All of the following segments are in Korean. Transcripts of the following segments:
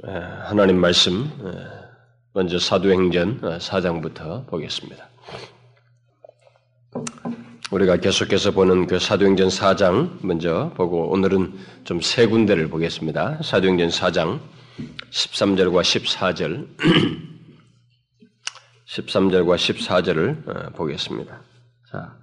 하나님 말씀 먼저 사도행전 4장부터 보겠습니다. 우리가 계속해서 보는 그 사도행전 4장 먼저 보고 오늘은 좀 세 군데를 보겠습니다. 사도행전 4장 13절과 14절 13절과 14절을 보겠습니다. 자,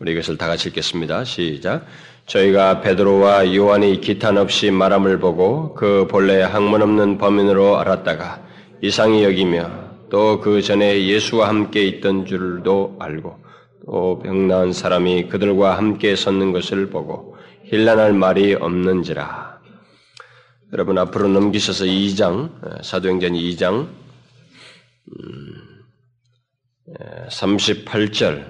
우리 이것을 다 같이 읽겠습니다. 시작. 저희가 베드로와 요한이 기탄 없이 말함을 보고 그 본래 학문 없는 범인으로 알았다가 이상히 여기며 또 그 전에 예수와 함께 있던 줄도 알고 또 병나은 사람이 그들과 함께 섰는 것을 보고 힐난할 말이 없는지라. 여러분 앞으로 넘기셔서 2장 사도행전 2장 38절,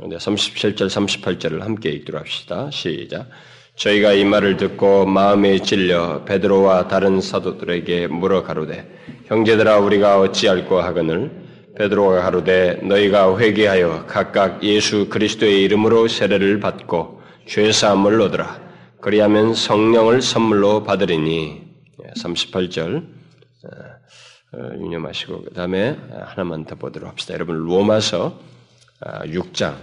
37절, 38절을 함께 읽도록 합시다. 시작. 저희가 이 말을 듣고 마음에 찔려 베드로와 다른 사도들에게 물어 가로되 형제들아 우리가 어찌할꼬 하거늘 베드로가 가로되 너희가 회개하여 각각 예수 그리스도의 이름으로 세례를 받고 죄 사함을 얻으라 그리하면 성령을 선물로 받으리니 38절 어, 유념하시고 그 다음에 하나만 더 보도록 합시다. 여러분 로마서 6장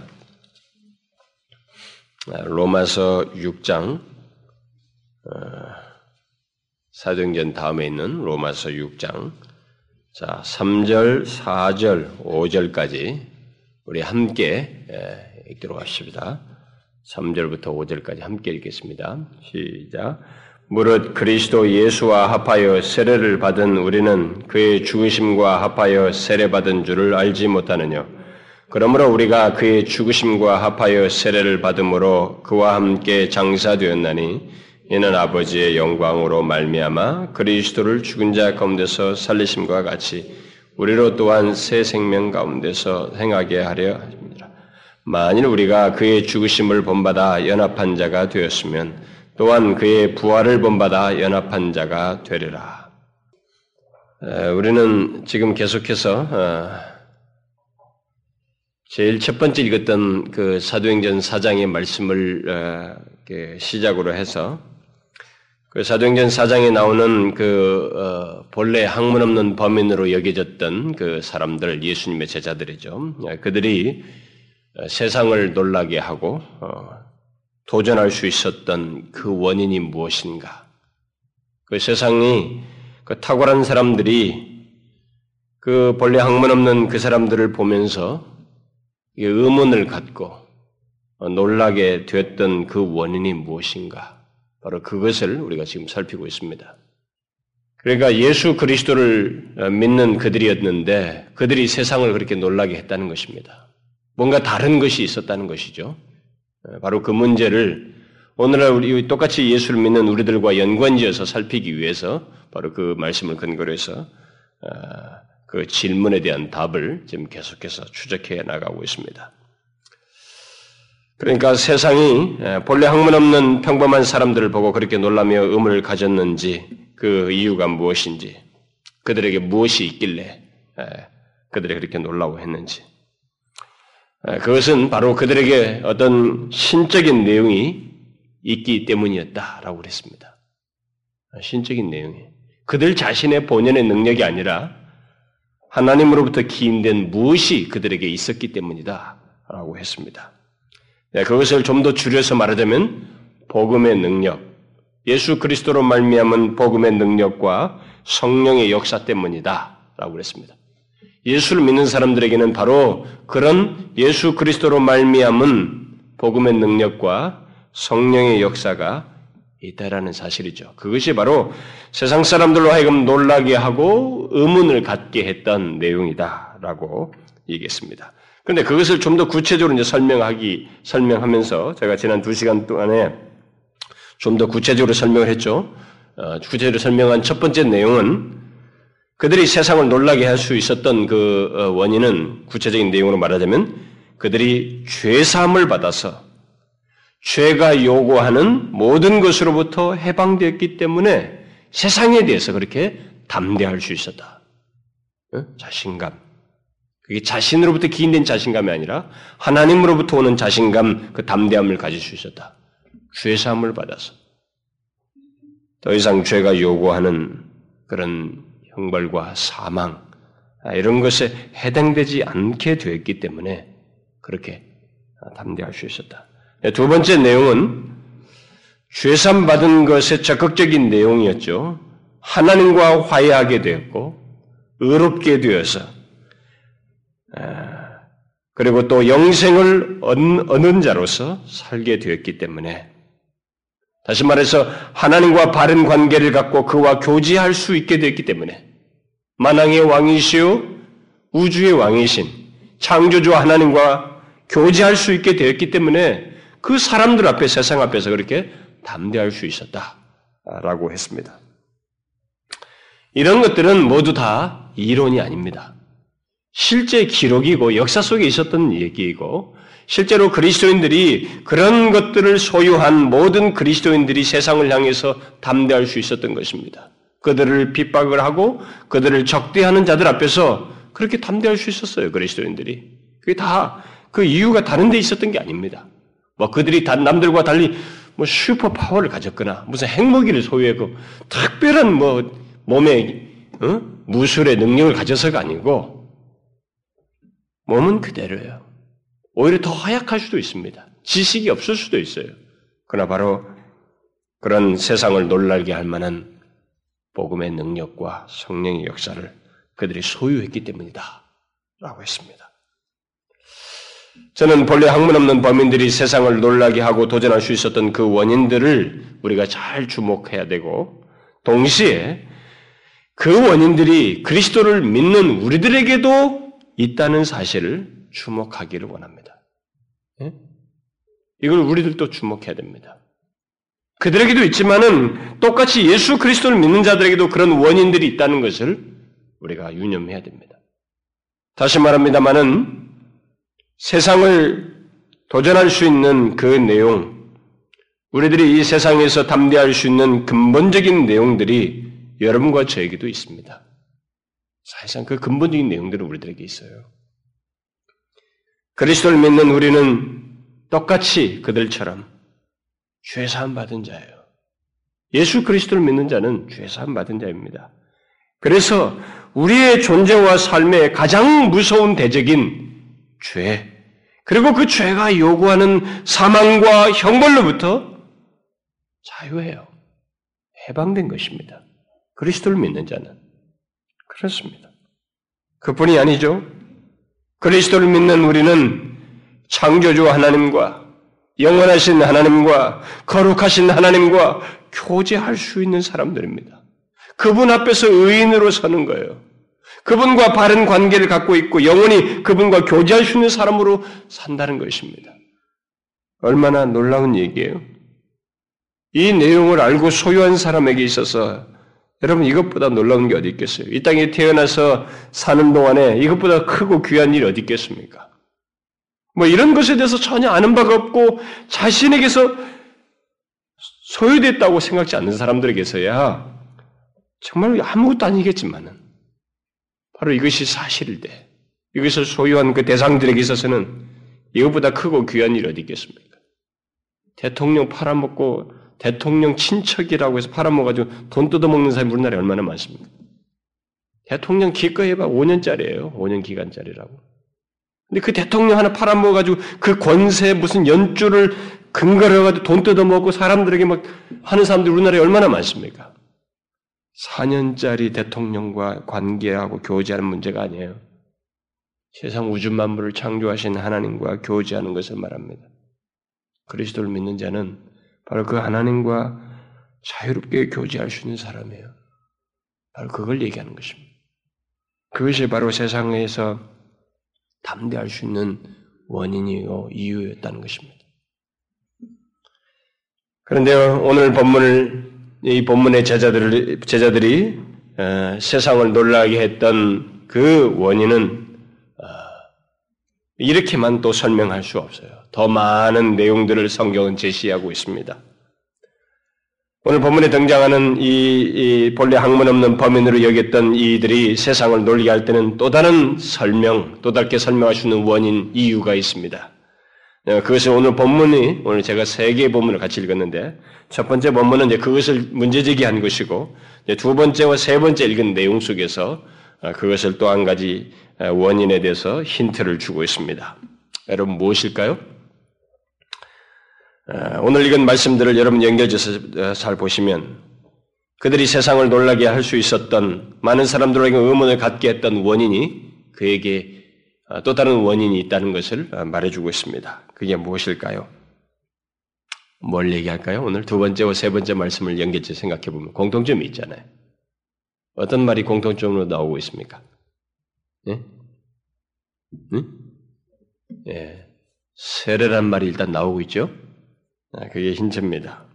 아, 아, 로마서 6장 어, 사도행전 다음에 있는 로마서 6장 자 3절, 4절, 5절까지 우리 함께 읽도록 하십니다. 3절부터 5절까지 함께 읽겠습니다. 시작. 무릇 그리스도 예수와 합하여 세례를 받은 우리는 그의 죽으심과 합하여 세례받은 줄을 알지 못하느냐. 그러므로 우리가 그의 죽으심과 합하여 세례를 받음으로 그와 함께 장사되었나니 이는 아버지의 영광으로 말미암아 그리스도를 죽은 자 가운데서 살리심과 같이 우리로 또한 새 생명 가운데서 행하게 하려 합니다. 만일 우리가 그의 죽으심을 본받아 연합한 자가 되었으면 또한 그의 부활을 본받아 연합한 자가 되리라. 우리는 지금 계속해서 어, 제일 첫 번째 읽었던 그 사도행전 4장의 말씀을 어, 시작으로 해서 그 사도행전 4장에 나오는 그 어, 본래 학문 없는 범인으로 여겨졌던 그 사람들 예수님의 제자들이죠. 그들이 세상을 놀라게 하고 도전할 수 있었던 그 원인이 무엇인가? 그 세상이 그 탁월한 사람들이 그 본래 학문 없는 그 사람들을 보면서 의문을 갖고 놀라게 됐던 그 원인이 무엇인가? 바로 그것을 우리가 지금 살피고 있습니다. 그러니까 예수 그리스도를 믿는 그들이었는데 그들이 세상을 그렇게 놀라게 했다는 것입니다. 뭔가 다른 것이 있었다는 것이죠. 예, 바로 그 문제를 오늘날 우리 똑같이 예수를 믿는 우리들과 연관지어서 살피기 위해서 바로 그 말씀을 근거로 해서 아, 그 질문에 대한 답을 지금 계속해서 추적해 나가고 있습니다. 그러니까 세상이 예, 본래 학문 없는 평범한 사람들을 보고 그렇게 놀라며 의문을 가졌는지 그 이유가 무엇인지 그들에게 무엇이 있길래 예, 그들이 그렇게 놀라워했는지 아, 그것은 바로 그들에게 어떤 신적인 내용이 있기 때문이었다라고 그랬습니다. 아, 신적인 내용이. 그들 자신의 본연의 능력이 아니라 하나님으로부터 기인된 무엇이 그들에게 있었기 때문이다. 라고 했습니다. 네, 그것을 좀 더 줄여서 말하자면 복음의 능력, 예수 그리스도로 말미암은 복음의 능력과 성령의 역사 때문이다. 라고 그랬습니다. 예수를 믿는 사람들에게는 바로 그런 예수 그리스도로 말미암은 복음의 능력과 성령의 역사가 있다라는 사실이죠. 그것이 바로 세상 사람들로 하여금 놀라게 하고 의문을 갖게 했던 내용이다라고 얘기했습니다. 그런데 그것을 좀 더 구체적으로 이제 설명하기 설명하면서 제가 지난 두 시간 동안에 좀 더 구체적으로 설명을 했죠. 어, 구체적으로 설명한 첫 번째 내용은 그들이 세상을 놀라게 할 수 있었던 그 어, 원인은 구체적인 내용으로 말하자면 그들이 죄사함을 받아서 죄가 요구하는 모든 것으로부터 해방되었기 때문에 세상에 대해서 그렇게 담대할 수 있었다. 어? 자신감. 그게 자신으로부터 기인된 자신감이 아니라 하나님으로부터 오는 자신감, 그 담대함을 가질 수 있었다. 죄사함을 받아서 더 이상 죄가 요구하는 그런 형벌과 사망 아, 이런 것에 해당되지 않게 되었기 때문에 그렇게 담대할 수 있었다. 두 번째 내용은 죄산 받은 것의 적극적인 내용이었죠. 하나님과 화해하게 되었고 의롭게 되어서 아, 그리고 또 영생을 얻는 자로서 살게 되었기 때문에 다시 말해서 하나님과 바른 관계를 갖고 그와 교제할 수 있게 되었기 때문에 만왕의 왕이시요 우주의 왕이신 창조주 하나님과 교제할 수 있게 되었기 때문에 그 사람들 앞에 세상 앞에서 그렇게 담대할 수 있었다라고 했습니다. 이런 것들은 모두 다 이론이 아닙니다. 실제 기록이고 역사 속에 있었던 얘기이고 실제로 그리스도인들이 그런 것들을 소유한 모든 그리스도인들이 세상을 향해서 담대할 수 있었던 것입니다. 그들을 핍박을 하고 그들을 적대하는 자들 앞에서 그렇게 담대할 수 있었어요. 그리스도인들이. 그게 다 그 이유가 다른 데 있었던 게 아닙니다. 뭐 그들이 남들과 달리 뭐 슈퍼 파워를 가졌거나 무슨 핵무기를 소유하고 특별한 뭐 몸에 어? 무술의 능력을 가져서가 아니고 몸은 그대로예요. 오히려 더 허약할 수도 있습니다. 지식이 없을 수도 있어요. 그러나 바로 그런 세상을 놀라게 할 만한 복음의 능력과 성령의 역사를 그들이 소유했기 때문이다. 라고 했습니다. 저는 본래 학문 없는 범인들이 세상을 놀라게 하고 도전할 수 있었던 그 원인들을 우리가 잘 주목해야 되고, 동시에 그 원인들이 그리스도를 믿는 우리들에게도 있다는 사실을 주목하기를 원합니다. 예? 이걸 우리들도 주목해야 됩니다. 그들에게도 있지만은 똑같이 예수 그리스도를 믿는 자들에게도 그런 원인들이 있다는 것을 우리가 유념해야 됩니다. 다시 말합니다만은 세상을 도전할 수 있는 그 내용, 우리들이 이 세상에서 담대할 수 있는 근본적인 내용들이 여러분과 저에게도 있습니다. 사실상 그 근본적인 내용들은 우리들에게 있어요. 그리스도를 믿는 우리는 똑같이 그들처럼 죄사함 받은 자예요. 예수 그리스도를 믿는 자는 죄사함 받은 자입니다. 그래서 우리의 존재와 삶의 가장 무서운 대적인 죄, 그리고 그 죄가 요구하는 사망과 형벌로부터 자유해요. 해방된 것입니다. 그리스도를 믿는 자는. 그렇습니다. 그뿐이 아니죠. 그리스도를 믿는 우리는 창조주 하나님과 영원하신 하나님과 거룩하신 하나님과 교제할 수 있는 사람들입니다. 그분 앞에서 의인으로 서는 거예요. 그분과 바른 관계를 갖고 있고 영원히 그분과 교제할 수 있는 사람으로 산다는 것입니다. 얼마나 놀라운 얘기예요. 이 내용을 알고 소유한 사람에게 있어서 여러분 이것보다 놀라운 게 어디 있겠어요? 이 땅에 태어나서 사는 동안에 이것보다 크고 귀한 일이 어디 있겠습니까? 뭐 이런 것에 대해서 전혀 아는 바가 없고 자신에게서 소유됐다고 생각지 않는 사람들에게서야 정말 아무것도 아니겠지만은 바로 이것이 사실일 때 이것을 소유한 그 대상들에게 있어서는 이것보다 크고 귀한 일이 어디 있겠습니까? 대통령 팔아먹고 대통령 친척이라고 해서 팔아먹어가지고 돈 뜯어먹는 사람이 우리나라에 얼마나 많습니까? 대통령 기껏 해봐 5년짜리예요. 5년 기간짜리라고. 근데 그 대통령 하나 팔아먹어가지고 그 권세 무슨 연주를 근거로 해가지고 돈 뜯어먹고 사람들에게 막 하는 사람들이 우리나라에 얼마나 많습니까? 4년짜리 대통령과 관계하고 교제하는 문제가 아니에요. 세상 우주 만물을 창조하신 하나님과 교제하는 것을 말합니다. 그리스도를 믿는 자는 바로 그 하나님과 자유롭게 교제할 수 있는 사람이에요. 바로 그걸 얘기하는 것입니다. 그것이 바로 세상에서 담대할 수 있는 원인이요 이유였다는 것입니다. 그런데 오늘 본문을 이 본문의 제자들을 제자들이 어, 세상을 놀라게 했던 그 원인은 어, 이렇게만 또 설명할 수 없어요. 더 많은 내용들을 성경은 제시하고 있습니다. 오늘 본문에 등장하는 이, 이 본래 학문 없는 범인으로 여겼던 이들이 세상을 놀게 할 때는 또 다른 설명, 또 다르게 설명할 수 있는 원인, 이유가 있습니다. 어, 그것을 오늘 본문이 오늘 제가 세 개의 본문을 같이 읽었는데 첫 번째 본문은 이제 그것을 문제 제기한 것이고 두 번째와 세 번째 읽은 내용 속에서 어, 그것을 또 한 가지 어, 원인에 대해서 힌트를 주고 있습니다. 여러분 무엇일까요? 오늘 읽은 말씀들을 여러분 연결해서 잘 보시면 그들이 세상을 놀라게 할 수 있었던 많은 사람들에게 의문을 갖게 했던 원인이 그에게 또 다른 원인이 있다는 것을 말해주고 있습니다. 그게 무엇일까요? 뭘 얘기할까요? 오늘 두 번째와 세 번째 말씀을 연결해서 생각해 보면 공통점이 있잖아요. 어떤 말이 공통점으로 나오고 있습니까? 예? 응? 예. 세례란 말이 일단 나오고 있죠? 아, 그게 힌트입니다.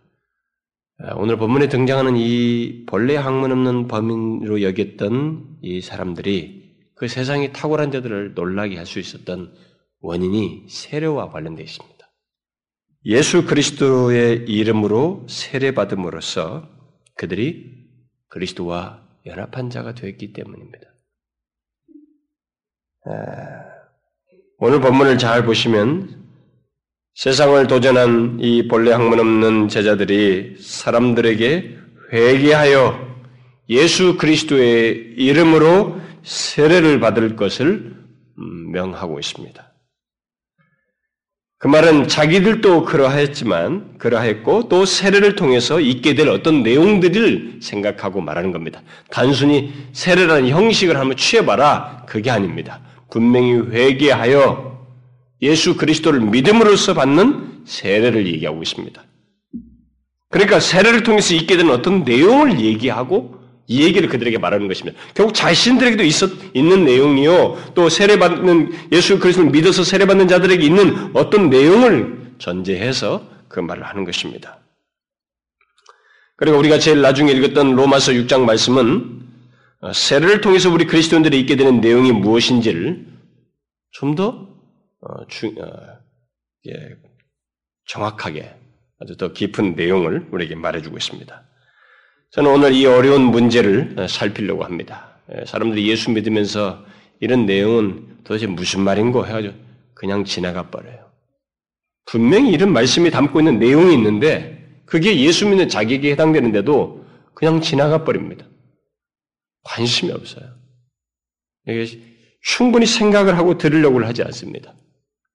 아, 오늘 본문에 등장하는 이 본래 학문 없는 범인으로 여겼던 이 사람들이 그 세상의 탁월한 자들을 놀라게 할 수 있었던 원인이 세례와 관련되어 있습니다. 예수 그리스도의 이름으로 세례받음으로써 그들이 그리스도와 연합한 자가 되었기 때문입니다. 오늘 본문을 잘 보시면 세상을 도전한 이 본래 학문 없는 제자들이 사람들에게 회개하여 예수 그리스도의 이름으로 세례를 받을 것을 명하고 있습니다. 그 말은 자기들도 그러했지만 그러했고 또 세례를 통해서 있게 될 어떤 내용들을 생각하고 말하는 겁니다. 단순히 세례라는 형식을 한번 취해봐라 그게 아닙니다. 분명히 회개하여 예수 그리스도를 믿음으로써 받는 세례를 얘기하고 있습니다. 그러니까 세례를 통해서 있게 되는 어떤 내용을 얘기하고 이 얘기를 그들에게 말하는 것입니다. 결국 자신들에게도 있었, 있는 내용이요. 또 세례받는, 예수 그리스도를 믿어서 세례받는 자들에게 있는 어떤 내용을 전제해서 그 말을 하는 것입니다. 그리고 우리가 제일 나중에 읽었던 로마서 6장 말씀은 어, 세례를 통해서 우리 그리스도인들이 있게 되는 내용이 무엇인지를 좀 더 어, 어, 예, 정확하게 아주 더 깊은 내용을 우리에게 말해주고 있습니다. 저는 오늘 이 어려운 문제를 어, 살피려고 합니다. 예, 사람들이 예수 믿으면서 이런 내용은 도대체 무슨 말인고 해가지고 그냥 지나가 버려요. 분명히 이런 말씀이 담고 있는 내용이 있는데 그게 예수 믿는 자기에게 해당되는데도 그냥 지나가 버립니다. 관심이 없어요. 충분히 생각을 하고 들으려고 하지 않습니다.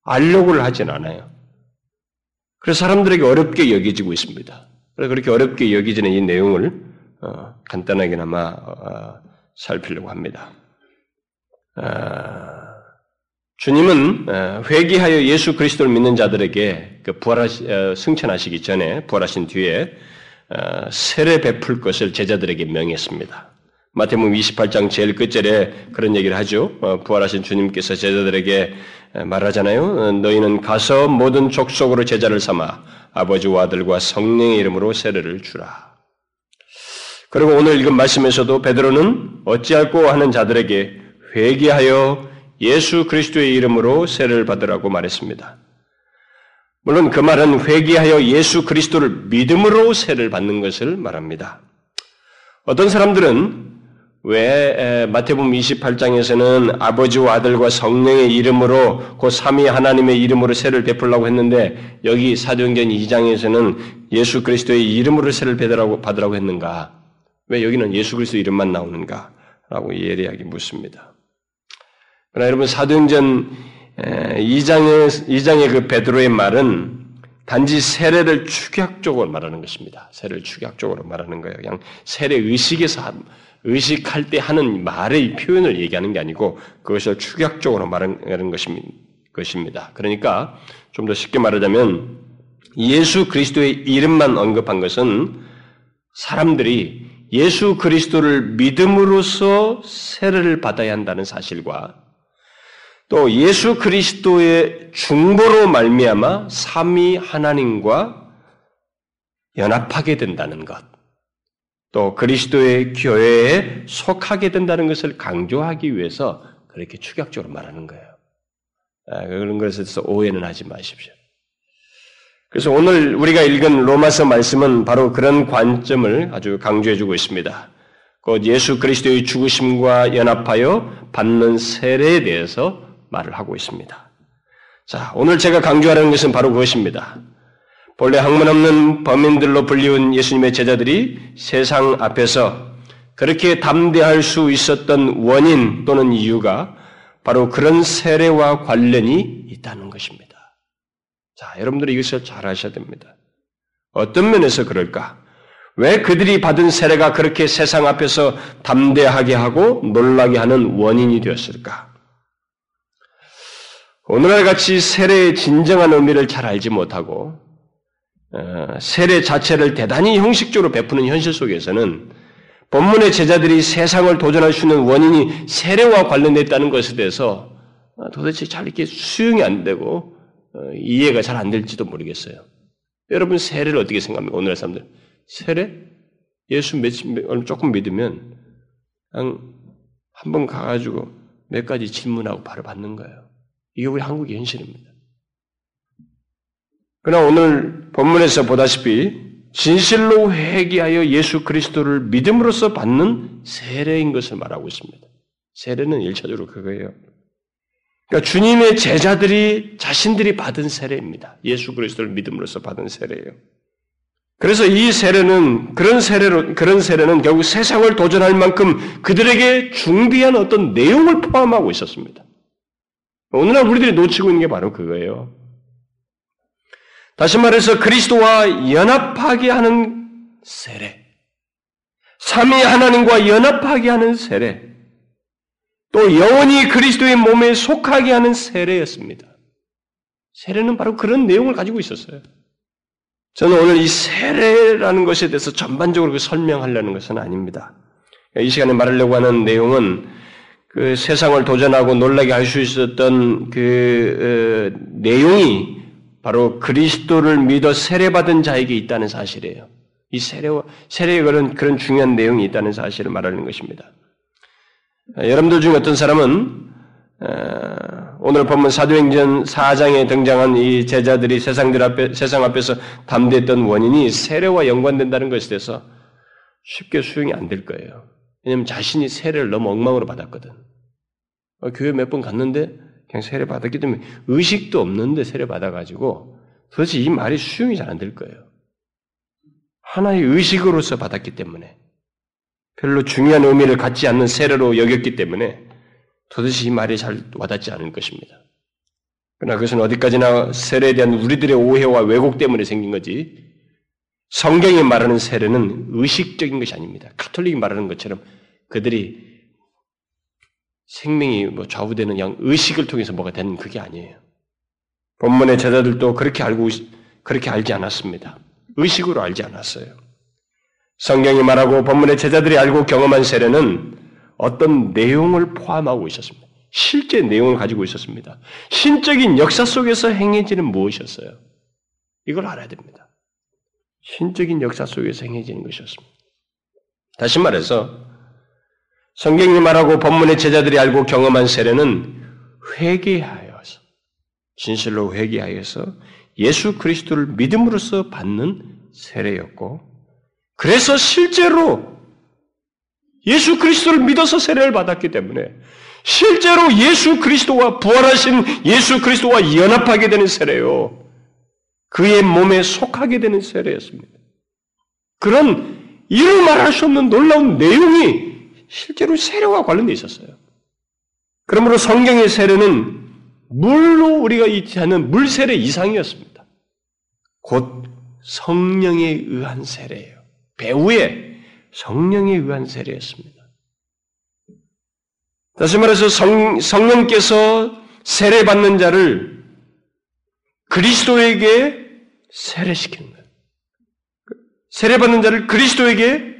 알려고를 하진 않아요. 그래서 사람들에게 어렵게 여겨지고 있습니다. 그래서 그렇게 어렵게 여기지는 이 내용을 어, 간단하게나마 어, 살피려고 합니다. 어, 주님은 어, 회개하여 예수 그리스도를 믿는 자들에게 그 부활하시, 어, 승천하시기 전에 부활하신 뒤에 어, 세례 베풀 것을 제자들에게 명했습니다. 마태복음 28장 제일 끝절에 그런 얘기를 하죠. 부활하신 주님께서 제자들에게 말하잖아요. 너희는 가서 모든 족속으로 제자를 삼아 아버지와 아들과 성령의 이름으로 세례를 주라. 그리고 오늘 읽은 말씀에서도 베드로는 어찌할꼬 하는 자들에게 회개하여 예수 그리스도의 이름으로 세례를 받으라고 말했습니다. 물론 그 말은 회개하여 예수 그리스도를 믿음으로 세례를 받는 것을 말합니다. 어떤 사람들은 왜 마태복음 28장에서는 아버지와 아들과 성령의 이름으로 그 삼위 하나님의 이름으로 세를 베풀라고 했는데 여기 사도행전 2장에서는 예수 그리스도의 이름으로 세를 받으라고 받으라고 했는가? 왜 여기는 예수 그리스도 이름만 나오는가 라고 예리하게 묻습니다. 그러나 여러분 사도행전 2장의 2장의 그 베드로의 말은 단지 세례를 축약적으로 말하는 것입니다. 세례를 축약적으로 말하는 거예요. 그냥 세례 의식에서 의식할 때 하는 말의 표현을 얘기하는 게 아니고 그것을 축약적으로 말하는 것입니다. 그러니까 좀 더 쉽게 말하자면 예수 그리스도의 이름만 언급한 것은 사람들이 예수 그리스도를 믿음으로써 세례를 받아야 한다는 사실과 또 예수 그리스도의 중보로 말미암아 삼위 하나님과 연합하게 된다는 것, 또 그리스도의 교회에 속하게 된다는 것을 강조하기 위해서 그렇게 축약적으로 말하는 거예요. 아, 그런 것에 대해서 오해는 하지 마십시오. 그래서 오늘 우리가 읽은 로마서 말씀은 바로 그런 관점을 아주 강조해주고 있습니다. 곧 예수 그리스도의 죽으심과 연합하여 받는 세례에 대해서 말을 하고 있습니다. 자, 오늘 제가 강조하려는 것은 바로 그것입니다. 본래 학문 없는 범인들로 불리운 예수님의 제자들이 세상 앞에서 그렇게 담대할 수 있었던 원인 또는 이유가 바로 그런 세례와 관련이 있다는 것입니다. 자, 여러분들이 이것을 잘 아셔야 됩니다. 어떤 면에서 그럴까? 왜 그들이 받은 세례가 그렇게 세상 앞에서 담대하게 하고 놀라게 하는 원인이 되었을까? 오늘날 같이 세례의 진정한 의미를 잘 알지 못하고 어, 세례 자체를 대단히 형식적으로 베푸는 현실 속에서는 본문의 제자들이 세상을 도전할 수 있는 원인이 세례와 관련됐다는 것에 대해서 어, 도대체 잘 이렇게 수용이 안 되고 어, 이해가 잘 안 될지도 모르겠어요. 여러분 세례를 어떻게 생각합니까? 오늘날 사람들 세례 예수 몇, 조금 믿으면 그냥 한번 가가지고 몇 가지 질문하고 바로 받는 거예요. 이게 우리 한국의 현실입니다. 그러나 오늘 본문에서 보다시피 진실로 회개하여 예수 그리스도를 믿음으로써 받는 세례인 것을 말하고 있습니다. 세례는 일차적으로 그거예요. 그러니까 주님의 제자들이 자신들이 받은 세례입니다. 예수 그리스도를 믿음으로써 받은 세례예요. 그래서 이 세례는 그런 세례로 그런 세례는 결국 세상을 도전할 만큼 그들에게 준비한 어떤 내용을 포함하고 있었습니다. 오늘날 우리들이 놓치고 있는 게 바로 그거예요. 다시 말해서 그리스도와 연합하게 하는 세례. 삼위 하나님과 연합하게 하는 세례. 또 영원히 그리스도의 몸에 속하게 하는 세례였습니다. 세례는 바로 그런 내용을 가지고 있었어요. 저는 오늘 이 세례라는 것에 대해서 전반적으로 설명하려는 것은 아닙니다. 이 시간에 말하려고 하는 내용은 그 세상을 도전하고 놀라게 할 수 있었던 그 어, 내용이 바로 그리스도를 믿어 세례받은 자에게 있다는 사실이에요. 이 세례와 세례에 그런 그런 중요한 내용이 있다는 사실을 말하는 것입니다. 어, 여러분들 중 어떤 사람은 어, 오늘 보면 사도행전 4장에 등장한 이 제자들이 세상들 앞에 세상 앞에서 담대했던 원인이 세례와 연관된다는 것에 대해서 쉽게 수용이 안 될 거예요. 왜냐하면 자신이 세례를 너무 엉망으로 받았거든. 어, 교회 몇 번 갔는데 그냥 세례 받았기 때문에 의식도 없는데 세례 받아가지고 도대체 이 말이 수용이 잘 안 될 거예요. 하나의 의식으로서 받았기 때문에 별로 중요한 의미를 갖지 않는 세례로 여겼기 때문에 도대체 이 말이 잘 와닿지 않을 것입니다. 그러나 그것은 어디까지나 세례에 대한 우리들의 오해와 왜곡 때문에 생긴 거지 성경이 말하는 세례는 의식적인 것이 아닙니다. 카톨릭이 말하는 것처럼 그들이 생명이 뭐 좌우되는 양 의식을 통해서 뭐가 되는 그게 아니에요. 본문의 제자들도 그렇게 알고 그렇게 알지 않았습니다. 의식으로 알지 않았어요. 성경이 말하고 본문의 제자들이 알고 경험한 세례는 어떤 내용을 포함하고 있었습니다. 실제 내용을 가지고 있었습니다. 신적인 역사 속에서 행해지는 무엇이었어요? 이걸 알아야 됩니다. 신적인 역사 속에서 행해지는 것이었습니다. 다시 말해서 성경이 말하고 본문의 제자들이 알고 경험한 세례는 회개하여서 진실로 회개하여서 예수 그리스도를 믿음으로써 받는 세례였고 그래서 실제로 예수 그리스도를 믿어서 세례를 받았기 때문에 실제로 예수 그리스도와 부활하신 예수 그리스도와 연합하게 되는 세례요. 그의 몸에 속하게 되는 세례였습니다. 그런 이루 말할 수 없는 놀라운 내용이 실제로 세례와 관련되어 있었어요. 그러므로 성경의 세례는 물로 우리가 잊지 않는 물 세례 이상이었습니다. 곧 성령에 의한 세례예요. 배후에 성령에 의한 세례였습니다. 다시 말해서 성, 성령께서 세례받는 자를 그리스도에게 세례시키는 거예요. 세례받는 자를 그리스도에게 예,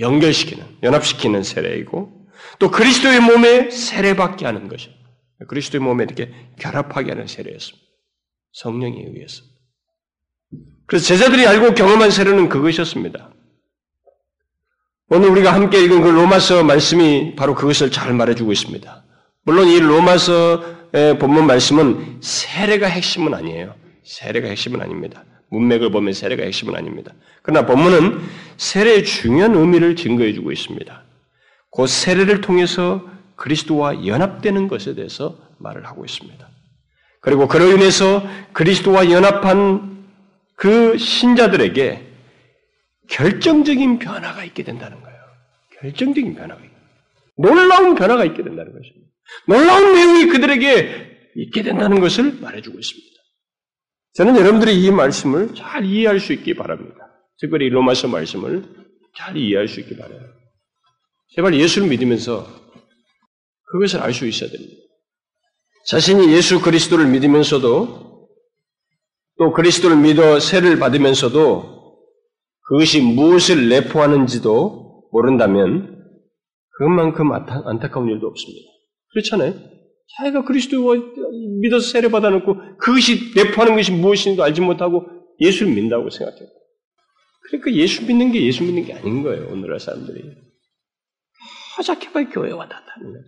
연결시키는, 연합시키는 세례이고, 또 그리스도의 몸에 세례받게 하는 것이요. 그리스도의 몸에 이렇게 결합하게 하는 세례였습니다. 성령에 의해서. 그래서 제자들이 알고 경험한 세례는 그것이었습니다. 오늘 우리가 함께 읽은 그 로마서 말씀이 바로 그것을 잘 말해주고 있습니다. 물론 이 로마서의 본문 말씀은 세례가 핵심은 아니에요. 세례가 핵심은 아닙니다. 문맥을 보면 세례가 핵심은 아닙니다. 그러나 본문은 세례의 중요한 의미를 증거해주고 있습니다. 그 세례를 통해서 그리스도와 연합되는 것에 대해서 말을 하고 있습니다. 그리고 그로 인해서 그리스도와 연합한 그 신자들에게 결정적인 변화가 있게 된다는 거예요. 결정적인 변화가 있게 놀라운 변화가 있게 된다는 것입니다. 놀라운 내용이 그들에게 있게 된다는 것을 말해주고 있습니다. 저는 여러분들이 이 말씀을 잘 이해할 수 있기 바랍니다. 특별히 로마서 말씀을 잘 이해할 수 있기 바라요. 제발 예수를 믿으면서 그것을 알 수 있어야 됩니다. 자신이 예수 그리스도를 믿으면서도 또 그리스도를 믿어 세를 받으면서도 그것이 무엇을 내포하는지도 모른다면 그것만큼 안타까운 일도 없습니다. 그렇잖아요. 자기가 그리스도와 믿어서 세례 받아놓고 그것이 내포하는 것이 무엇인지도 알지 못하고 예수를 믿는다고 생각해요. 그러니까 예수 믿는 게 예수 믿는 게 아닌 거예요. 오늘날 사람들이. 하자케바의 교회 와 닿다는 거예요.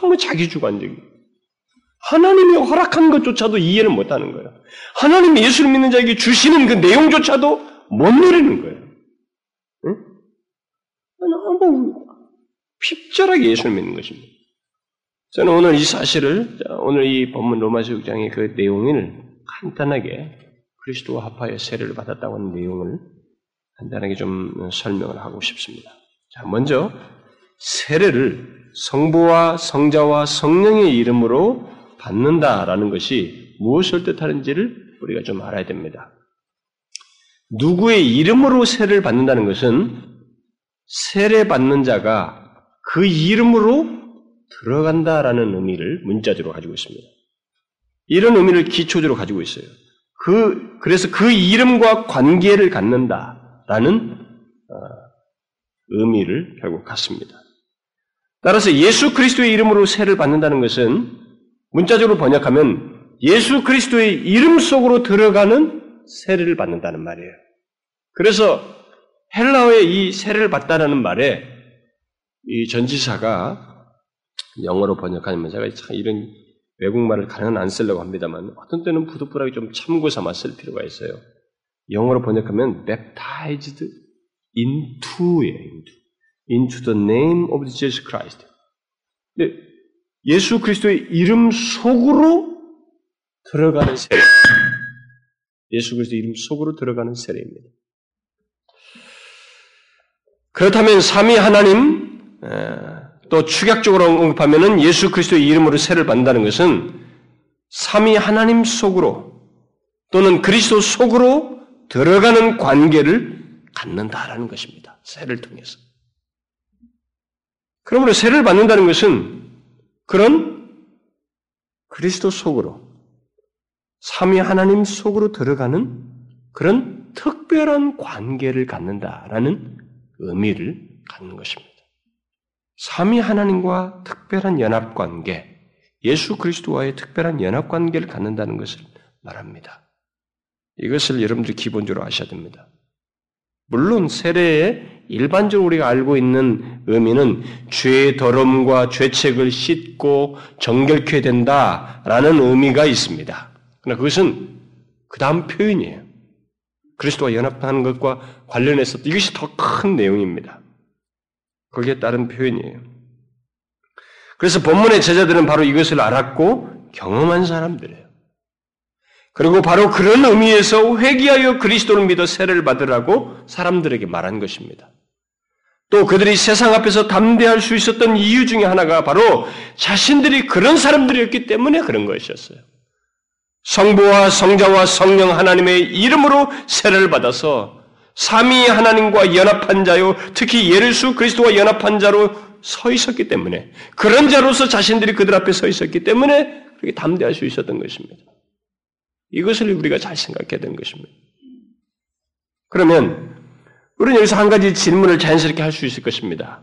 너무 자기주관적이. 하나님이 허락한 것조차도 이해를 못하는 거예요. 하나님이 예수를 믿는 자에게 주시는 그 내용조차도 못 누리는 거예요. 응? 너무 핍절하게 예수를 믿는 것입니다. 저는 오늘 이 사실을, 오늘 이 본문 로마서 6장의 그 내용을 간단하게 그리스도와 합하여 세례를 받았다고 하는 내용을 간단하게 좀 설명을 하고 싶습니다. 자, 먼저 세례를 성부와 성자와 성령의 이름으로 받는다라는 것이 무엇을 뜻하는지를 우리가 좀 알아야 됩니다. 누구의 이름으로 세례를 받는다는 것은 세례 받는 자가 그 이름으로 들어간다라는 의미를 문자적으로 가지고 있습니다. 이런 의미를 기초적으로 가지고 있어요. 그, 그래서 그 이름과 관계를 갖는다라는 어, 의미를 결국 갖습니다. 따라서 예수 그리스도의 이름으로 세를 받는다는 것은 문자적으로 번역하면 예수 그리스도의 이름 속으로 들어가는 세례를 받는다는 말이에요. 그래서 헬라어의 이 세례를 받다라는 말에 이 전지사가 영어로 번역하면 제가 참 이런 외국말을 가능한 안 쓰려고 합니다만 어떤 때는 부득불하게 좀 참고 삼아 쓸 필요가 있어요. 영어로 번역하면 baptized into예요. into. into the name of Jesus Christ. 근데 예수 그리스도의 이름 속으로 들어가는 세례. 예수 그리스도 이름 속으로 들어가는 세례입니다. 그렇다면 삼위 하나님 또 축약적으로 언급하면은 예수 그리스도의 이름으로 세를 받는다는 것은 삼위 하나님 속으로 또는 그리스도 속으로 들어가는 관계를 갖는다라는 것입니다. 세를 통해서. 그러므로 세를 받는다는 것은 그런 그리스도 속으로 삼위 하나님 속으로 들어가는 그런 특별한 관계를 갖는다라는 의미를 갖는 것입니다. 삼위 하나님과 특별한 연합 관계, 예수 그리스도와의 특별한 연합 관계를 갖는다는 것을 말합니다. 이것을 여러분들이 기본적으로 아셔야 됩니다. 물론 세례의 일반적으로 우리가 알고 있는 의미는 죄의 더러움과 죄책을 씻고 정결케 된다라는 의미가 있습니다. 그러나 그것은 그 다음 표현이에요. 그리스도와 연합하는 것과 관련해서 이것이 더 큰 내용입니다. 거기에 따른 표현이에요. 그래서 본문의 제자들은 바로 이것을 알았고 경험한 사람들이에요. 그리고 바로 그런 의미에서 회개하여 그리스도를 믿어 세례를 받으라고 사람들에게 말한 것입니다. 또 그들이 세상 앞에서 담대할 수 있었던 이유 중에 하나가 바로 자신들이 그런 사람들이었기 때문에 그런 것이었어요. 성부와 성자와 성령 하나님의 이름으로 세례를 받아서 삼위 하나님과 연합한 자요, 특히 예수 그리스도와 연합한 자로 서 있었기 때문에 그런 자로서 자신들이 그들 앞에 서 있었기 때문에 그렇게 담대할 수 있었던 것입니다. 이것을 우리가 잘 생각해야 되는 것입니다. 그러면 우리는 여기서 한 가지 질문을 자연스럽게 할 수 있을 것입니다.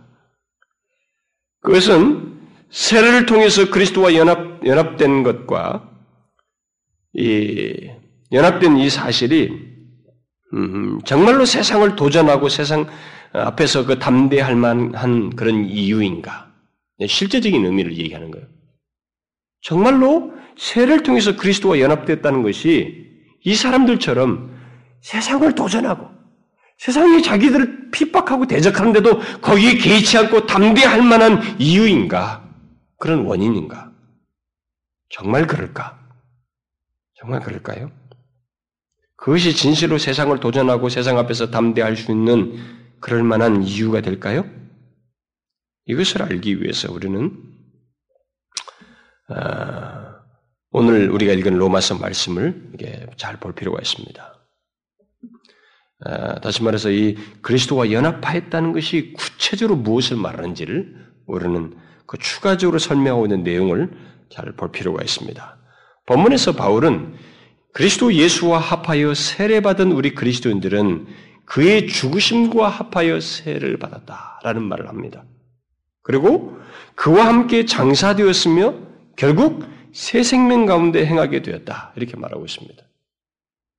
그것은 세례를 통해서 그리스도와 연합, 연합된 것과 이 연합된 이 사실이 음, 정말로 세상을 도전하고 세상 앞에서 그 담대할 만한 그런 이유인가? 네, 실제적인 의미를 얘기하는 거예요. 정말로 세를 통해서 그리스도와 연합됐다는 것이 이 사람들처럼 세상을 도전하고 세상이 자기들을 핍박하고 대적하는데도 거기에 개의치 않고 담대할 만한 이유인가? 그런 원인인가? 정말 그럴까? 정말 그럴까요? 그것이 진실로 세상을 도전하고 세상 앞에서 담대할 수 있는 그럴 만한 이유가 될까요? 이것을 알기 위해서 우리는 아, 오늘 우리가 읽은 로마서 말씀을 잘볼 필요가 있습니다. 아, 다시 말해서 이 그리스도와 연합하였다는 것이 구체적으로 무엇을 말하는지를 우리는 그 추가적으로 설명하고 있는 내용을 잘 볼 필요가 있습니다. 본문에서 바울은 그리스도 예수와 합하여 세례받은 우리 그리스도인들은 그의 죽으심과 합하여 세를 받았다라는 말을 합니다. 그리고 그와 함께 장사되었으며 결국 새 생명 가운데 행하게 되었다. 이렇게 말하고 있습니다.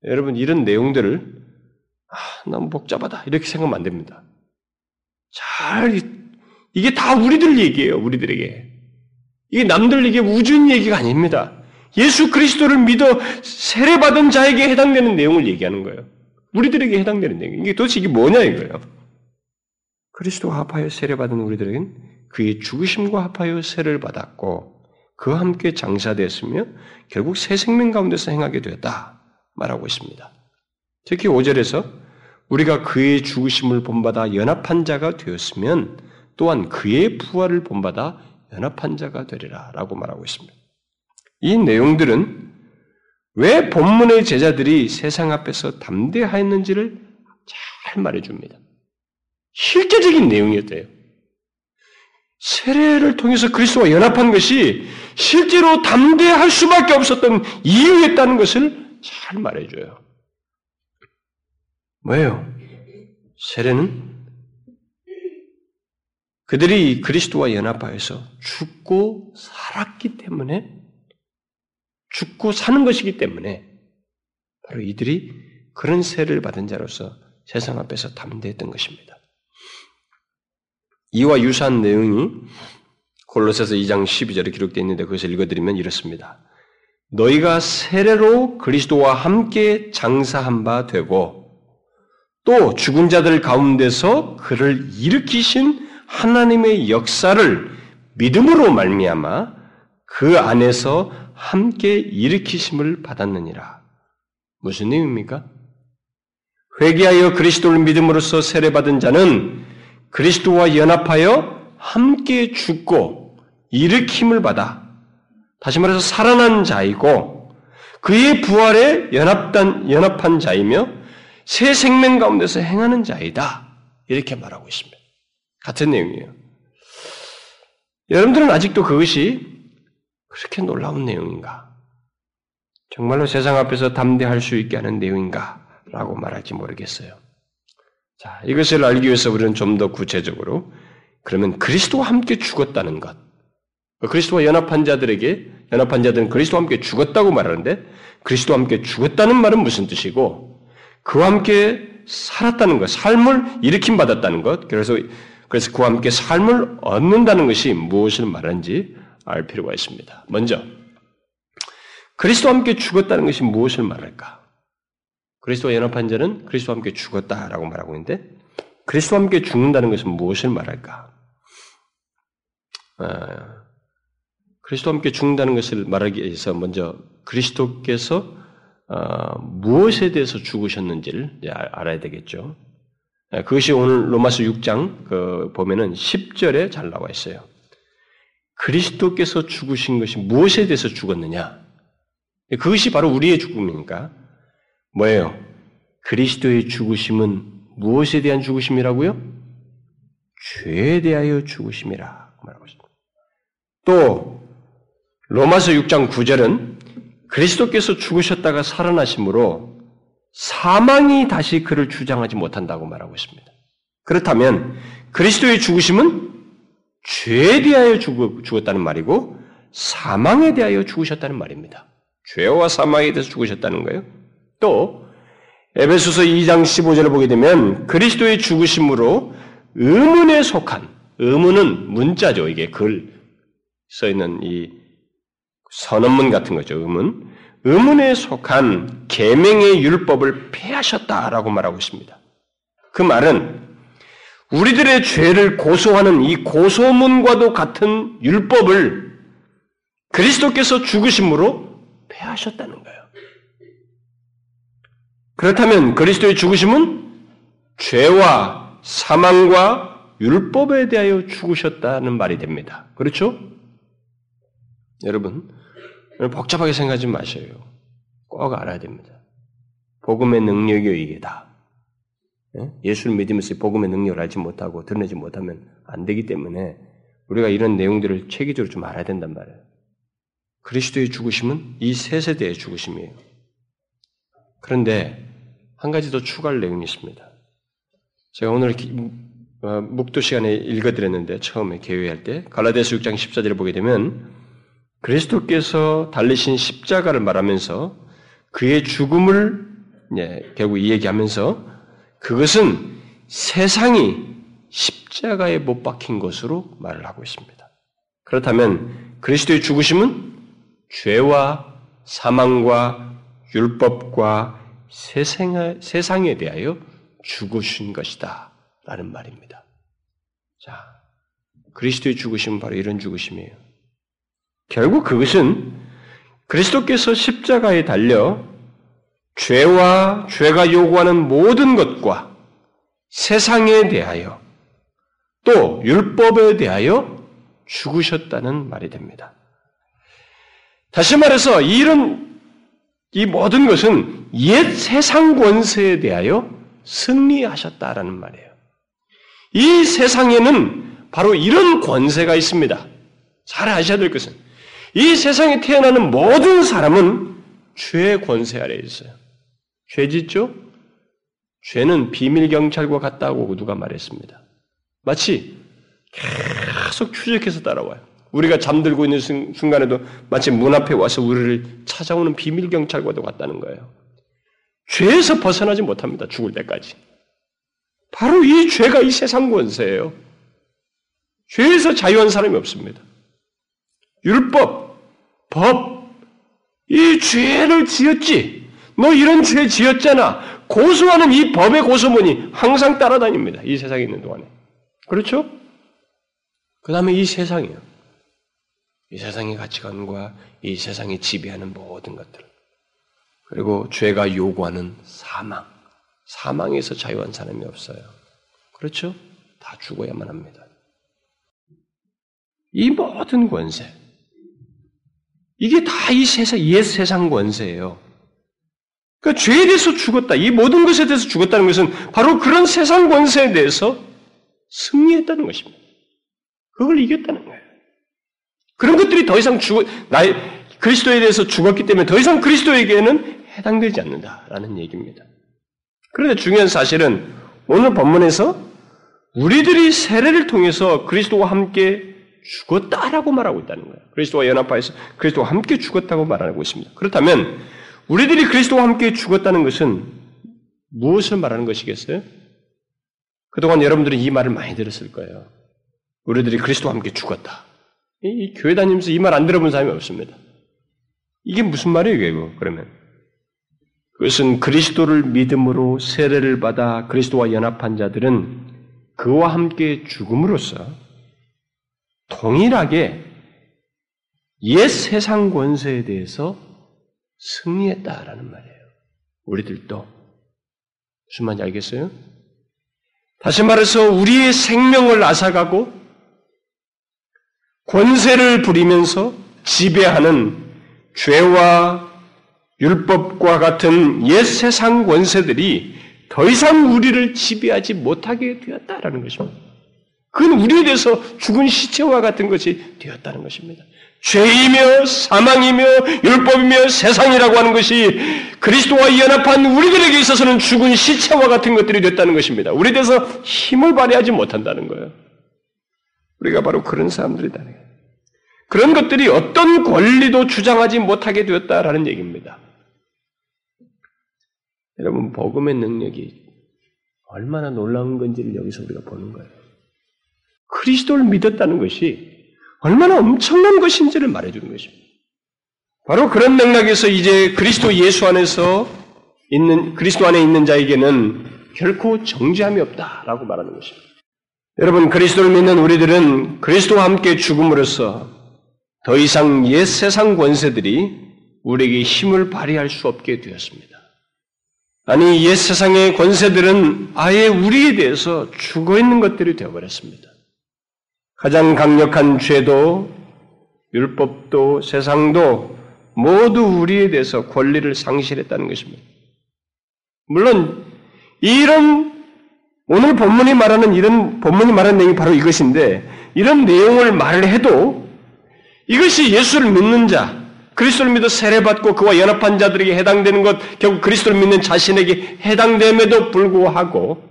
여러분, 이런 내용들을, 아, 너무 복잡하다. 이렇게 생각하면 안 됩니다. 잘, 이게 다 우리들 얘기예요, 우리들에게. 이게 남들에게 우주인 얘기가 아닙니다. 예수 그리스도를 믿어 세례받은 자에게 해당되는 내용을 얘기하는 거예요. 우리들에게 해당되는 내용. 이게 도대체 이게 뭐냐 이거예요. 그리스도와 합하여 세례받은 우리들에겐 그의 죽으심과 합하여 세를 받았고 그와 함께 장사되었으며 결국 새 생명 가운데서 행하게 되었다 말하고 있습니다. 특히 5절에서 우리가 그의 죽으심을 본받아 연합한 자가 되었으면 또한 그의 부활을 본받아 연합한 자가 되리라 라고 말하고 있습니다. 이 내용들은 왜 본문의 제자들이 세상 앞에서 담대하였는지를 잘 말해줍니다. 실제적인 내용이었대요. 세례를 통해서 그리스도와 연합한 것이 실제로 담대할 수밖에 없었던 이유였다는 것을 잘 말해줘요. 뭐예요? 세례는 그들이 그리스도와 연합하여서 죽고 살았기 때문에 죽고 사는 것이기 때문에 바로 이들이 그런 세를 받은 자로서 세상 앞에서 담대했던 것입니다. 이와 유사한 내용이 골로새서 2장 12절에 기록되어 있는데 그것을 읽어드리면 이렇습니다. 너희가 세례로 그리스도와 함께 장사한 바 되고 또 죽은 자들 가운데서 그를 일으키신 하나님의 역사를 믿음으로 말미암아 그 안에서 함께 일으키심을 받았느니라. 무슨 의미입니까? 회개하여 그리스도를 믿음으로써 세례받은 자는 그리스도와 연합하여 함께 죽고 일으킴을 받아 다시 말해서 살아난 자이고 그의 부활에 연합단 연합한 자이며 새 생명 가운데서 행하는 자이다. 이렇게 말하고 있습니다. 같은 내용이에요. 여러분들은 아직도 그것이 그렇게 놀라운 내용인가? 정말로 세상 앞에서 담대할 수 있게 하는 내용인가? 라고 말할지 모르겠어요. 자, 이것을 알기 위해서 우리는 좀 더 구체적으로 그러면 그리스도와 함께 죽었다는 것. 그리스도와 연합한 자들에게 연합한 자들은 그리스도와 함께 죽었다고 말하는데 그리스도와 함께 죽었다는 말은 무슨 뜻이고 그와 함께 살았다는 것, 삶을 일으킴 받았다는 것. 그래서 그래서 그와 함께 삶을 얻는다는 것이 무엇을 말하는지 알 필요가 있습니다. 먼저 그리스도와 함께 죽었다는 것이 무엇을 말할까? 그리스도와 연합한 자는 그리스도와 함께 죽었다라고 말하고 있는데 그리스도와 함께 죽는다는 것은 무엇을 말할까? 아, 그리스도와 함께 죽는다는 것을 말하기 위해서 먼저 그리스도께서 어, 무엇에 대해서 죽으셨는지를 알아야 되겠죠. 아, 그것이 오늘 로마서 6장 그 보면은 10절에 잘 나와 있어요. 그리스도께서 죽으신 것이 무엇에 대해서 죽었느냐? 그것이 바로 우리의 죽음이니까. 뭐예요? 그리스도의 죽으심은 무엇에 대한 죽으심이라고요? 죄에 대하여 죽으심이라 말하고 있습니다. 또 로마서 6장 9절은 그리스도께서 죽으셨다가 살아나심으로 사망이 다시 그를 주장하지 못한다고 말하고 있습니다. 그렇다면 그리스도의 죽으심은 죄에 대하여 죽었다는 말이고 사망에 대하여 죽으셨다는 말입니다. 죄와 사망에 대해서 죽으셨다는 거예요. 또 에베소서 2장 15절을 보게 되면 그리스도의 죽으심으로 의문에 속한 의문은 문자죠. 이게 글 써 있는 이 선언문 같은 거죠. 의문. 의문에 속한 계명의 율법을 폐하셨다라고 말하고 있습니다. 그 말은 우리들의 죄를 고소하는 이 고소문과도 같은 율법을 그리스도께서 죽으심으로 패하셨다는 거예요. 그렇다면 그리스도의 죽으심은 죄와 사망과 율법에 대하여 죽으셨다는 말이 됩니다. 그렇죠? 여러분, 복잡하게 생각하지 마셔요. 꼭 알아야 됩니다. 복음의 능력이 이게 다. 예? 예수를 믿으면서 복음의 능력을 알지 못하고 드러내지 못하면 안 되기 때문에 우리가 이런 내용들을 체계적으로 좀 알아야 된단 말이에요. 그리스도의 죽으심은 이 세 세대의 죽으심이에요. 그런데 한 가지 더 추가할 내용이 있습니다. 제가 오늘 어, 묵도 시간에 읽어드렸는데 처음에 개회할 때 갈라디아서 6장 14절을 보게 되면 그리스도께서 달리신 십자가를 말하면서 그의 죽음을 예, 결국 이 얘기하면서 그것은 세상이 십자가에 못 박힌 것으로 말을 하고 있습니다. 그렇다면 그리스도의 죽으심은 죄와 사망과 율법과 세상에 대하여 죽으신 것이다. 라는 말입니다. 자, 그리스도의 죽으심은 바로 이런 죽으심이에요. 결국 그것은 그리스도께서 십자가에 달려 죄와 죄가 요구하는 모든 것과 세상에 대하여 또 율법에 대하여 죽으셨다는 말이 됩니다. 다시 말해서 이런 이 모든 것은 옛 세상 권세에 대하여 승리하셨다라는 말이에요. 이 세상에는 바로 이런 권세가 있습니다. 잘 아셔야 될 것은 이 세상에 태어나는 모든 사람은 죄의 권세 아래에 있어요. 죄 짓죠? 죄는 비밀 경찰과 같다고 누가 말했습니다. 마치 계속 추적해서 따라와요. 우리가 잠들고 있는 순간에도 마치 문 앞에 와서 우리를 찾아오는 비밀 경찰과도 같다는 거예요. 죄에서 벗어나지 못합니다. 죽을 때까지. 바로 이 죄가 이 세상 권세예요. 죄에서 자유한 사람이 없습니다. 율법, 법, 이 죄를 지었지. 너 이런 죄 지었잖아. 고소하는 이 법의 고소문이 항상 따라다닙니다. 이 세상에 있는 동안에. 그렇죠? 그 다음에 이 세상이에요. 이 세상의 가치관과 이 세상이 지배하는 모든 것들. 그리고 죄가 요구하는 사망. 사망에서 자유한 사람이 없어요. 그렇죠? 다 죽어야만 합니다. 이 모든 권세. 이게 다 이 세상, 옛 세상 권세예요. 그러니까 죄에 대해서 죽었다. 이 모든 것에 대해서 죽었다는 것은 바로 그런 세상 권세에 대해서 승리했다는 것입니다. 그걸 이겼다는 거예요. 그런 것들이 더 이상 죽어, 나의, 그리스도에 대해서 죽었기 때문에 더 이상 그리스도에게는 해당되지 않는다라는 얘기입니다. 그런데 중요한 사실은 오늘 본문에서 우리들이 세례를 통해서 그리스도와 함께 죽었다라고 말하고 있다는 거예요. 그리스도와 연합하여서 그리스도와 함께 죽었다고 말하고 있습니다. 그렇다면 우리들이 그리스도와 함께 죽었다는 것은 무엇을 말하는 것이겠어요? 그동안 여러분들이 이 말을 많이 들었을 거예요. 우리들이 그리스도와 함께 죽었다. 이, 이 교회 다니면서 이 말 안 들어본 사람이 없습니다. 이게 무슨 말이에요, 이거, 그러면? 그것은 그리스도를 믿음으로 세례를 받아 그리스도와 연합한 자들은 그와 함께 죽음으로써 동일하게 옛 세상 권세에 대해서 승리했다라는 말이에요. 우리들도. 무슨 말인지 알겠어요? 다시 말해서 우리의 생명을 앗아가고 권세를 부리면서 지배하는 죄와 율법과 같은 옛 세상 권세들이 더 이상 우리를 지배하지 못하게 되었다라는 것입니다. 그건 우리에 대해서 죽은 시체와 같은 것이 되었다는 것입니다. 죄이며 사망이며 율법이며 세상이라고 하는 것이 그리스도와 연합한 우리들에게 있어서는 죽은 시체와 같은 것들이 됐다는 것입니다. 우리에 대해서 힘을 발휘하지 못한다는 거예요. 우리가 바로 그런 사람들이다. 그런 것들이 어떤 권리도 주장하지 못하게 되었다라는 얘기입니다. 여러분, 복음의 능력이 얼마나 놀라운 건지를 여기서 우리가 보는 거예요. 그리스도를 믿었다는 것이 얼마나 엄청난 것인지를 말해주는 것입니다. 바로 그런 맥락에서 이제 그리스도 예수 안에서 있는, 그리스도 안에 있는 자에게는 결코 정죄함이 없다라고 말하는 것입니다. 여러분, 그리스도를 믿는 우리들은 그리스도와 함께 죽음으로써 더 이상 옛 세상 권세들이 우리에게 힘을 발휘할 수 없게 되었습니다. 아니, 옛 세상의 권세들은 아예 우리에 대해서 죽어 있는 것들이 되어버렸습니다. 가장 강력한 죄도, 율법도, 세상도 모두 우리에 대해서 권리를 상실했다는 것입니다. 물론, 이런, 오늘 본문이 말하는 이런, 본문이 말하는 내용이 바로 이것인데, 이런 내용을 말 해도 이것이 예수를 믿는 자, 그리스도를 믿어 세례받고 그와 연합한 자들에게 해당되는 것, 결국 그리스도를 믿는 자신에게 해당됨에도 불구하고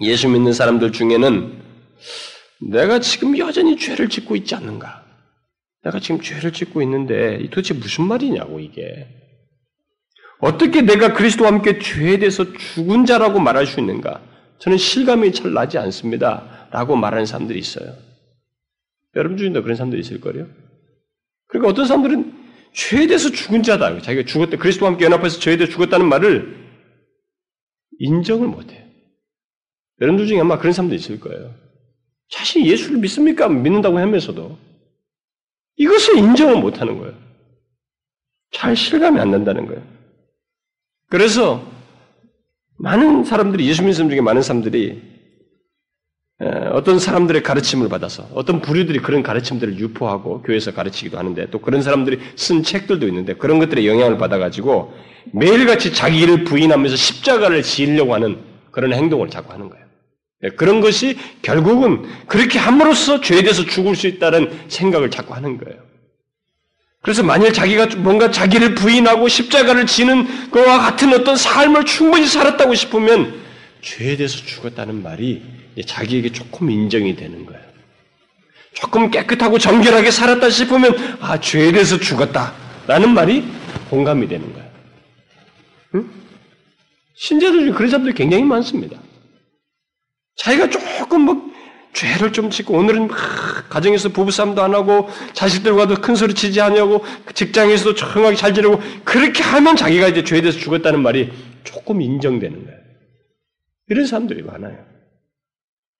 예수 믿는 사람들 중에는 내가 지금 여전히 죄를 짓고 있지 않는가? 내가 지금 죄를 짓고 있는데 도대체 무슨 말이냐고 이게. 어떻게 내가 그리스도와 함께 죄에 대해서 죽은 자라고 말할 수 있는가? 저는 실감이 잘 나지 않습니다. 라고 말하는 사람들이 있어요. 여러분 중에도 그런 사람들이 있을 거예요. 그러니까 어떤 사람들은 죄에 대해서 죽은 자다. 자기가 죽었다. 그리스도와 함께 연합해서 죄에 대해 죽었다는 말을 인정을 못해요. 여러분들 중에 아마 그런 사람도 있을 거예요. 자신이 예수를 믿습니까? 믿는다고 하면서도 이것을 인정을 못하는 거예요. 잘 실감이 안 난다는 거예요. 그래서 많은 사람들이 예수 믿는 중에 많은 사람들이 어떤 사람들의 가르침을 받아서 어떤 부류들이 그런 가르침들을 유포하고 교회에서 가르치기도 하는데 또 그런 사람들이 쓴 책들도 있는데 그런 것들의 영향을 받아가지고 매일같이 자기를 부인하면서 십자가를 지으려고 하는 그런 행동을 자꾸 하는 거예요. 예, 그런 것이 결국은 그렇게 함으로써 죄에 대해서 죽을 수 있다는 생각을 자꾸 하는 거예요. 그래서 만일 자기가 뭔가 자기를 부인하고 십자가를 지는 것과 같은 어떤 삶을 충분히 살았다고 싶으면 죄에 대해서 죽었다는 말이 자기에게 조금 인정이 되는 거예요. 조금 깨끗하고 정결하게 살았다 싶으면 아 죄에 대해서 죽었다라는 말이 공감이 되는 거예요. 응? 신자들 중에 그런 사람들이 굉장히 많습니다. 자기가 조금 뭐 죄를 좀 짓고 오늘은 막 가정에서 부부싸움도 안 하고 자식들과도 큰 소리 치지 않냐고 직장에서도 정하게 잘 지내고 그렇게 하면 자기가 이제 죄에 대해서 죽었다는 말이 조금 인정되는 거예요. 이런 사람들이 많아요.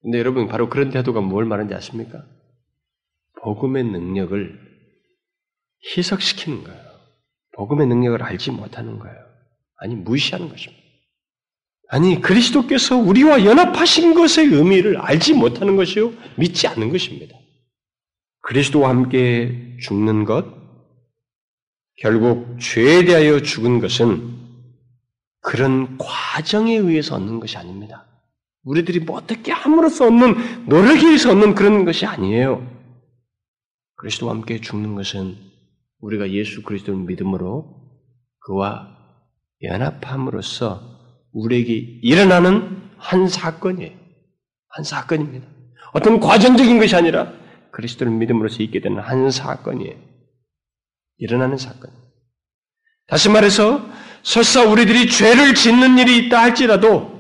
근데 여러분 바로 그런 태도가 뭘 말하는지 아십니까? 복음의 능력을 희석시키는 거예요. 복음의 능력을 알지 못하는 거예요. 아니 무시하는 것입니다. 아니 그리스도께서 우리와 연합하신 것의 의미를 알지 못하는 것이요 믿지 않는 것입니다. 그리스도와 함께 죽는 것, 결국 죄에 대하여 죽은 것은 그런 과정에 의해서 얻는 것이 아닙니다. 우리들이 뭐 어떻게 함으로써 얻는 노력에 의해서 얻는 그런 것이 아니에요. 그리스도와 함께 죽는 것은 우리가 예수 그리스도를 믿음으로 그와 연합함으로써 우리에게 일어나는 한 사건이에요. 한 사건입니다. 어떤 과정적인 것이 아니라 그리스도를 믿음으로써 있게 되는 한 사건이에요. 일어나는 사건. 다시 말해서 설사 우리들이 죄를 짓는 일이 있다 할지라도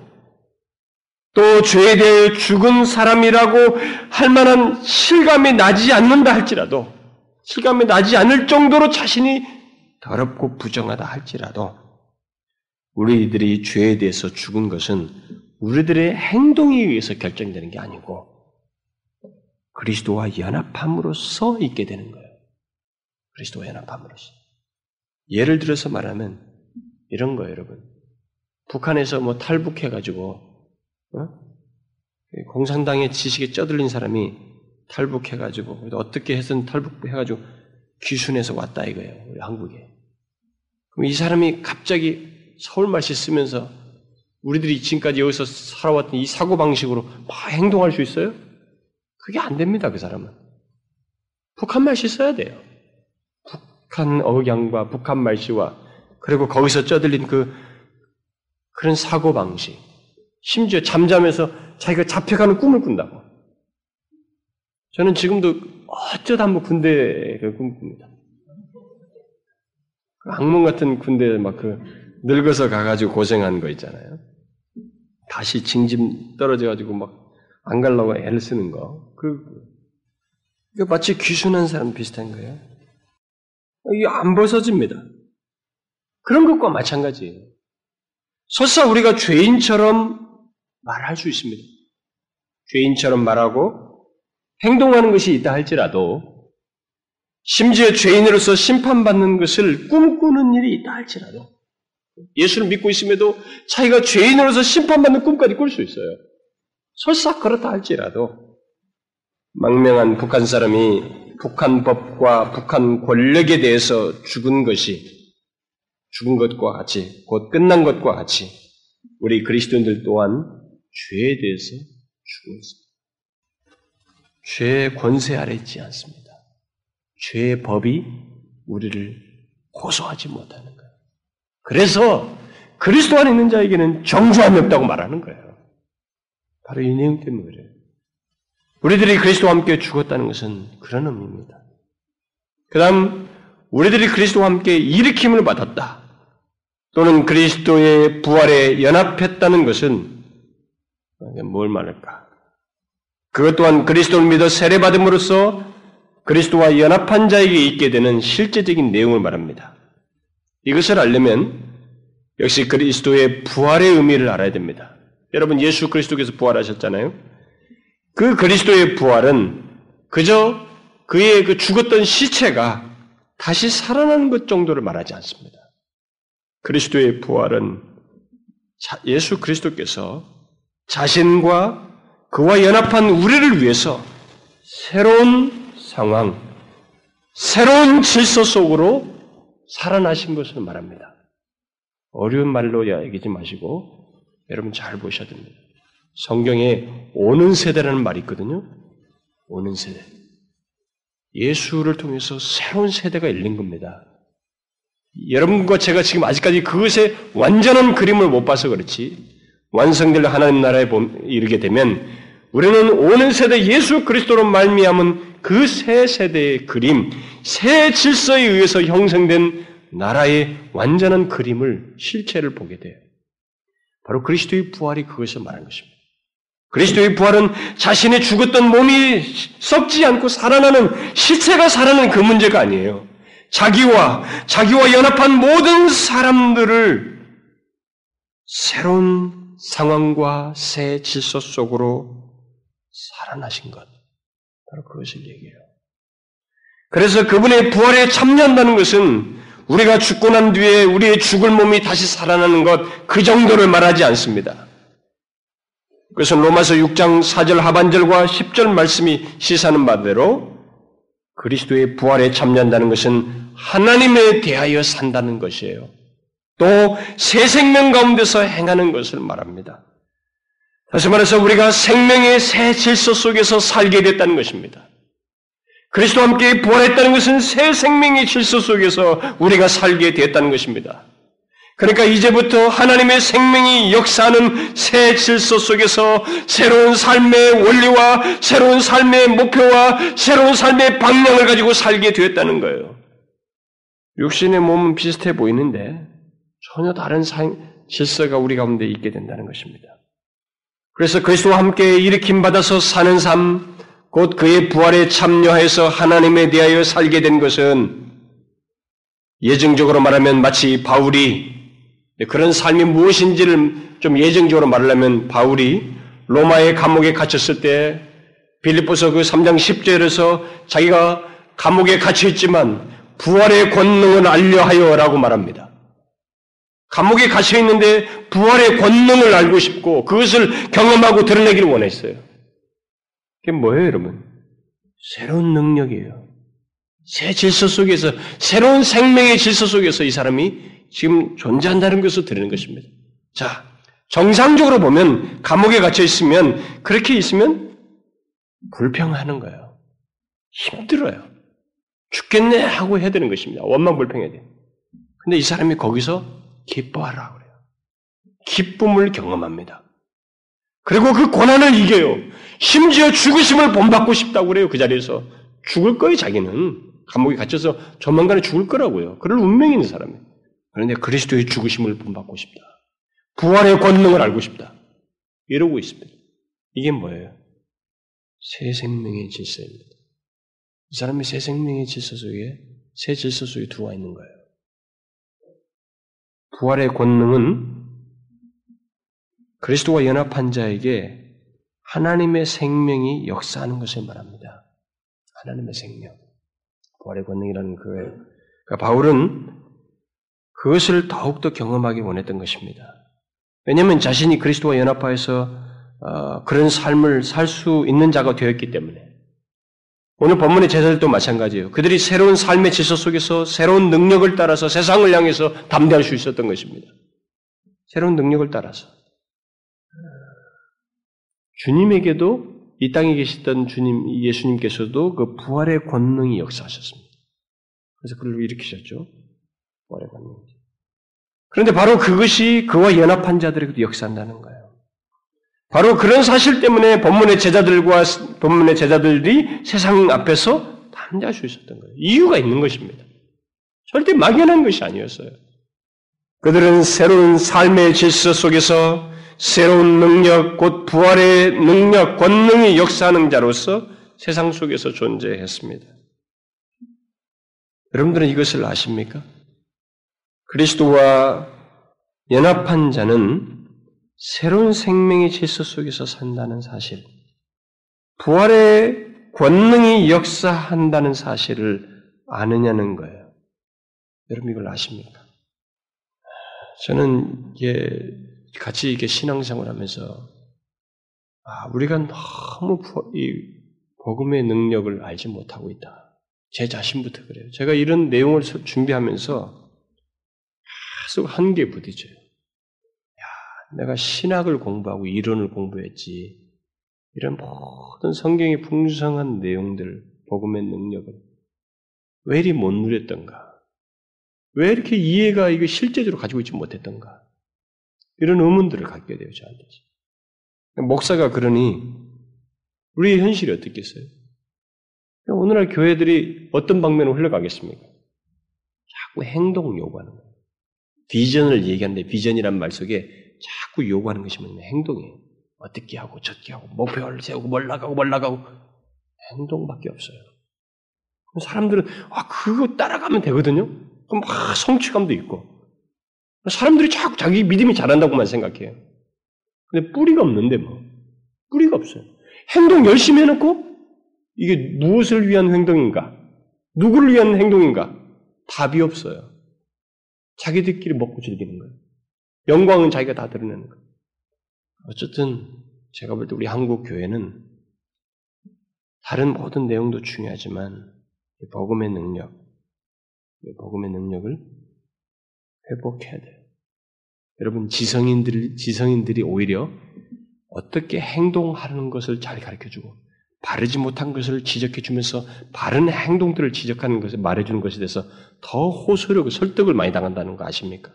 또 죄에 대해 죽은 사람이라고 할 만한 실감이 나지 않는다 할지라도 실감이 나지 않을 정도로 자신이 더럽고 부정하다 할지라도 우리들이 죄에 대해서 죽은 것은 우리들의 행동에 의해서 결정되는 게 아니고 그리스도와 연합함으로써 있게 되는 거예요. 그리스도와 연합함으로써. 예를 들어서 말하면 이런 거예요, 여러분. 북한에서 뭐 탈북해가지고, 어? 공산당의 지식에 쩌들린 사람이 탈북해가지고, 어떻게 해서든 탈북해가지고 귀순해서 왔다 이거예요, 우리 한국에. 그럼 이 사람이 갑자기 서울말씨 쓰면서 우리들이 지금까지 여기서 살아왔던 이 사고방식으로 막 행동할 수 있어요? 그게 안 됩니다, 그 사람은. 북한말씨 써야 돼요. 북한 억양과 북한 말씨와 그리고 거기서 쪄들린 그 그런 사고 방식, 심지어 잠잠해서 자기가 잡혀가는 꿈을 꾼다고. 저는 지금도 어쩌다 한번 군대 꿈 꿉니다. 그 악몽 같은 군대 막 그 늙어서 가가지고 고생하는 거 있잖아요. 다시 징짐 떨어져가지고 막안 가려고 애를 쓰는 거. 그, 그 마치 귀순한 사람 비슷한 거예요. 이게 안 벗어집니다. 그런 것과 마찬가지예요. 설사 우리가 죄인처럼 말할 수 있습니다. 죄인처럼 말하고 행동하는 것이 있다 할지라도 심지어 죄인으로서 심판받는 것을 꿈꾸는 일이 있다 할지라도 예수를 믿고 있음에도 자기가 죄인으로서 심판받는 꿈까지 꿀 수 있어요. 설사 그렇다 할지라도 망명한 북한 사람이 북한 법과 북한 권력에 대해서 죽은 것이 죽은 것과 같이 곧 끝난 것과 같이 우리 그리스도인들 또한 죄에 대해서 죽었습니다. 죄의 권세 아래 있지 않습니다. 죄의 법이 우리를 고소하지 못하는. 그래서 그리스도 안에 있는 자에게는 정죄함이 없다고 말하는 거예요. 바로 이 내용 때문에 그래요. 우리들이 그리스도와 함께 죽었다는 것은 그런 의미입니다. 그 다음, 우리들이 그리스도와 함께 일으킴을 받았다. 또는 그리스도의 부활에 연합했다는 것은 뭘 말할까? 그것 또한 그리스도를 믿어 세례받음으로써 그리스도와 연합한 자에게 있게 되는 실제적인 내용을 말합니다. 이것을 알려면 역시 그리스도의 부활의 의미를 알아야 됩니다. 여러분 예수 그리스도께서 부활하셨잖아요. 그 그리스도의 부활은 그저 그의 그 죽었던 시체가 다시 살아나는 것 정도를 말하지 않습니다. 그리스도의 부활은 예수 그리스도께서 자신과 그와 연합한 우리를 위해서 새로운 상황, 새로운 질서 속으로 살아나신 것을 말합니다. 어려운 말로 얘기지 마시고 여러분 잘 보셔야 됩니다. 성경에 오는 세대라는 말이 있거든요. 오는 세대. 예수를 통해서 새로운 세대가 열린 겁니다. 여러분과 제가 지금 아직까지 그것의 완전한 그림을 못 봐서 그렇지 완성될 하나님 나라에 이르게 되면 우리는 오는 세대 예수 그리스도로 말미암은 그 새 세대의 그림, 새 질서에 의해서 형성된 나라의 완전한 그림을 실체를 보게 돼요. 바로 그리스도의 부활이 그것을 말하는 것입니다. 그리스도의 부활은 자신의 죽었던 몸이 썩지 않고 살아나는 시체가 살아나는 그 문제가 아니에요. 자기와 자기와 연합한 모든 사람들을 새로운 상황과 새 질서 속으로 살아나신 것. 바로 그것을 얘기해요. 그래서 그분의 부활에 참여한다는 것은 우리가 죽고 난 뒤에 우리의 죽을 몸이 다시 살아나는 것, 그 정도를 말하지 않습니다. 그래서 로마서 6장 4절 하반절과 10절 말씀이 시사하는 바대로 그리스도의 부활에 참여한다는 것은 하나님에 대하여 산다는 것이에요. 또 새 생명 가운데서 행하는 것을 말합니다. 다시 말해서 우리가 생명의 새 질서 속에서 살게 됐다는 것입니다. 그리스도와 함께 부활했다는 것은 새 생명의 질서 속에서 우리가 살게 됐다는 것입니다. 그러니까 이제부터 하나님의 생명이 역사하는 새 질서 속에서 새로운 삶의 원리와 새로운 삶의 목표와 새로운 삶의 방향을 가지고 살게 되었다는 거예요. 육신의 몸은 비슷해 보이는데 전혀 다른 질서가 우리 가운데 있게 된다는 것입니다. 그래서 그리스도와 함께 일으킴 받아서 사는 삶, 곧 그의 부활에 참여해서 하나님에 대하여 살게 된 것은 예정적으로 말하면 마치 바울이 그런 삶이 무엇인지를 좀 예정적으로 말하려면 바울이 로마의 감옥에 갇혔을 때 빌립보서 그 3장 10절에서 자기가 감옥에 갇혀 있지만 부활의 권능을 알려하여라고 말합니다. 감옥에 갇혀 있는데 부활의 권능을 알고 싶고 그것을 경험하고 드러내기를 원했어요. 그게 뭐예요, 여러분? 새로운 능력이에요. 새 질서 속에서 새로운 생명의 질서 속에서 이 사람이 지금 존재한다는 것을 드리는 것입니다. 자, 정상적으로 보면 감옥에 갇혀 있으면 그렇게 있으면 불평하는 거예요. 힘들어요. 죽겠네 하고 해야 되는 것입니다. 원망 불평해야 돼. 근데 이 사람이 거기서 기뻐하라 그래요. 기쁨을 경험합니다. 그리고 그 고난을 이겨요. 심지어 죽으심을 본받고 싶다고 그래요. 그 자리에서. 죽을 거예요, 자기는. 감옥에 갇혀서 조만간에 죽을 거라고요. 그럴 운명이 있는 사람이에요. 그런데 그리스도의 죽으심을 본받고 싶다. 부활의 권능을 알고 싶다. 이러고 있습니다. 이게 뭐예요? 새 생명의 질서입니다. 이 사람이 새 생명의 질서 속에, 새 질서 속에 들어와 있는 거예요. 부활의 권능은 그리스도와 연합한 자에게 하나님의 생명이 역사하는 것을 말합니다. 하나님의 생명. 부활의 권능이라는 그 그러니까 바울은 그것을 더욱더 경험하기 원했던 것입니다. 왜냐하면 자신이 그리스도와 연합하여서 어, 그런 삶을 살 수 있는 자가 되었기 때문에 오늘 본문의 제자들도 마찬가지예요. 그들이 새로운 삶의 질서 속에서 새로운 능력을 따라서 세상을 향해서 담대할 수 있었던 것입니다. 새로운 능력을 따라서 주님에게도 이 땅에 계시던 주님 예수님께서도 그 부활의 권능이 역사하셨습니다. 그래서 그를 일으키셨죠. 부활의 권능. 그런데 바로 그것이 그와 연합한 자들에게도 역사한다는 거예요. 바로 그런 사실 때문에 본문의 제자들과 본문의 제자들이 세상 앞에서 담대할 수 있었던 거예요. 이유가 있는 것입니다. 절대 막연한 것이 아니었어요. 그들은 새로운 삶의 질서 속에서 새로운 능력, 곧 부활의 능력, 권능이 역사하는 자로서 세상 속에서 존재했습니다. 여러분들은 이것을 아십니까? 그리스도와 연합한 자는 새로운 생명의 질서 속에서 산다는 사실, 부활의 권능이 역사한다는 사실을 아느냐는 거예요. 여러분 이걸 아십니까? 저는 이게 같이 이게 신앙생활 하면서 아, 우리가 너무 이 복음의 능력을 알지 못하고 있다. 제 자신부터 그래요. 제가 이런 내용을 준비하면서 계속 한계에 부딪혀요. 야, 내가 신학을 공부하고 이론을 공부했지. 이런 모든 성경의 풍성한 내용들, 복음의 능력을 왜 이리 못 누렸던가? 왜 이렇게 이해가 이게 실제적으로 가지고 있지 못했던가? 이런 의문들을 갖게 돼요, 저한테. 목사가 그러니 우리의 현실이 어떻겠어요? 오늘날 교회들이 어떤 방면으로 흘러가겠습니까? 자꾸 행동을 요구하는 거예요. 비전을 얘기하는데 비전이란 말 속에 자꾸 요구하는 것이 뭐냐면 행동이에요. 어떻게 하고 저렇게 하고 목표를 세우고 뭘 나가고 뭘 나가고 행동밖에 없어요. 사람들은 아 그거 따라가면 되거든요. 그럼 막 성취감도 있고 사람들이 자꾸 자기 믿음이 잘한다고만 생각해요. 근데 뿌리가 없는데 뭐. 뿌리가 없어요. 행동 열심히 해놓고 이게 무엇을 위한 행동인가? 누구를 위한 행동인가? 답이 없어요. 자기들끼리 먹고 즐기는 거예요. 영광은 자기가 다 드러내는 거예요. 어쨌든 제가 볼 때 우리 한국 교회는 다른 모든 내용도 중요하지만 복음의 능력, 복음의 능력을 회복해야 돼요. 여러분, 지성인들, 지성인들이 오히려 어떻게 행동하는 것을 잘 가르쳐 주고, 바르지 못한 것을 지적해 주면서 바른 행동들을 지적하는 것을 말해주는 것에 대해서 더 호소력, 설득을 많이 당한다는 거 아십니까?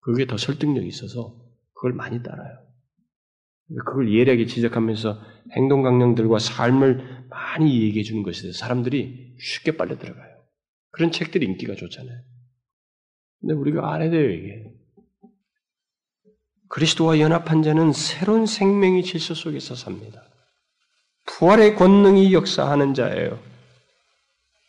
그게 더 설득력이 있어서 그걸 많이 따라요. 그걸 예리하게 지적하면서 행동 강령들과 삶을 많이 얘기해 주는 것에 대해서 사람들이 쉽게 빨려 들어가요. 그런 책들이 인기가 좋잖아요. 근데 우리가 안 해야 돼요, 이게. 그리스도와 연합한 자는 새로운 생명의 질서 속에서 삽니다. 부활의 권능이 역사하는 자예요.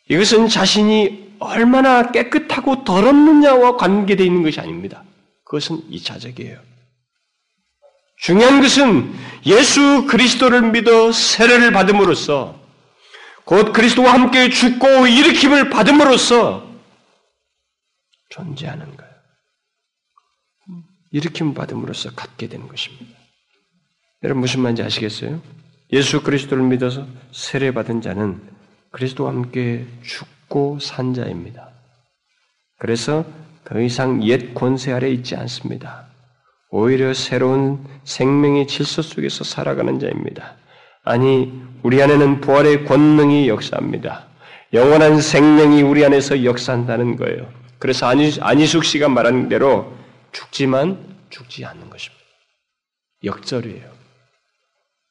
이것은 자신이 얼마나 깨끗하고 더럽느냐와 관계되어 있는 것이 아닙니다. 그것은 이차적이에요. 중요한 것은 예수 그리스도를 믿어 세례를 받음으로써 곧 그리스도와 함께 죽고 일으킴을 받음으로써 존재하는 거예요. 일으킴 받음으로써 갖게 되는 것입니다. 여러분 무슨 말인지 아시겠어요? 예수 그리스도를 믿어서 세례 받은 자는 그리스도와 함께 죽고 산 자입니다. 그래서 더 이상 옛 권세 아래 있지 않습니다. 오히려 새로운 생명의 질서 속에서 살아가는 자입니다. 아니, 우리 안에는 부활의 권능이 역사합니다. 영원한 생명이 우리 안에서 역사한다는 거예요. 그래서 안희숙 씨가 말한 대로 죽지만 죽지 않는 것입니다. 역설이에요.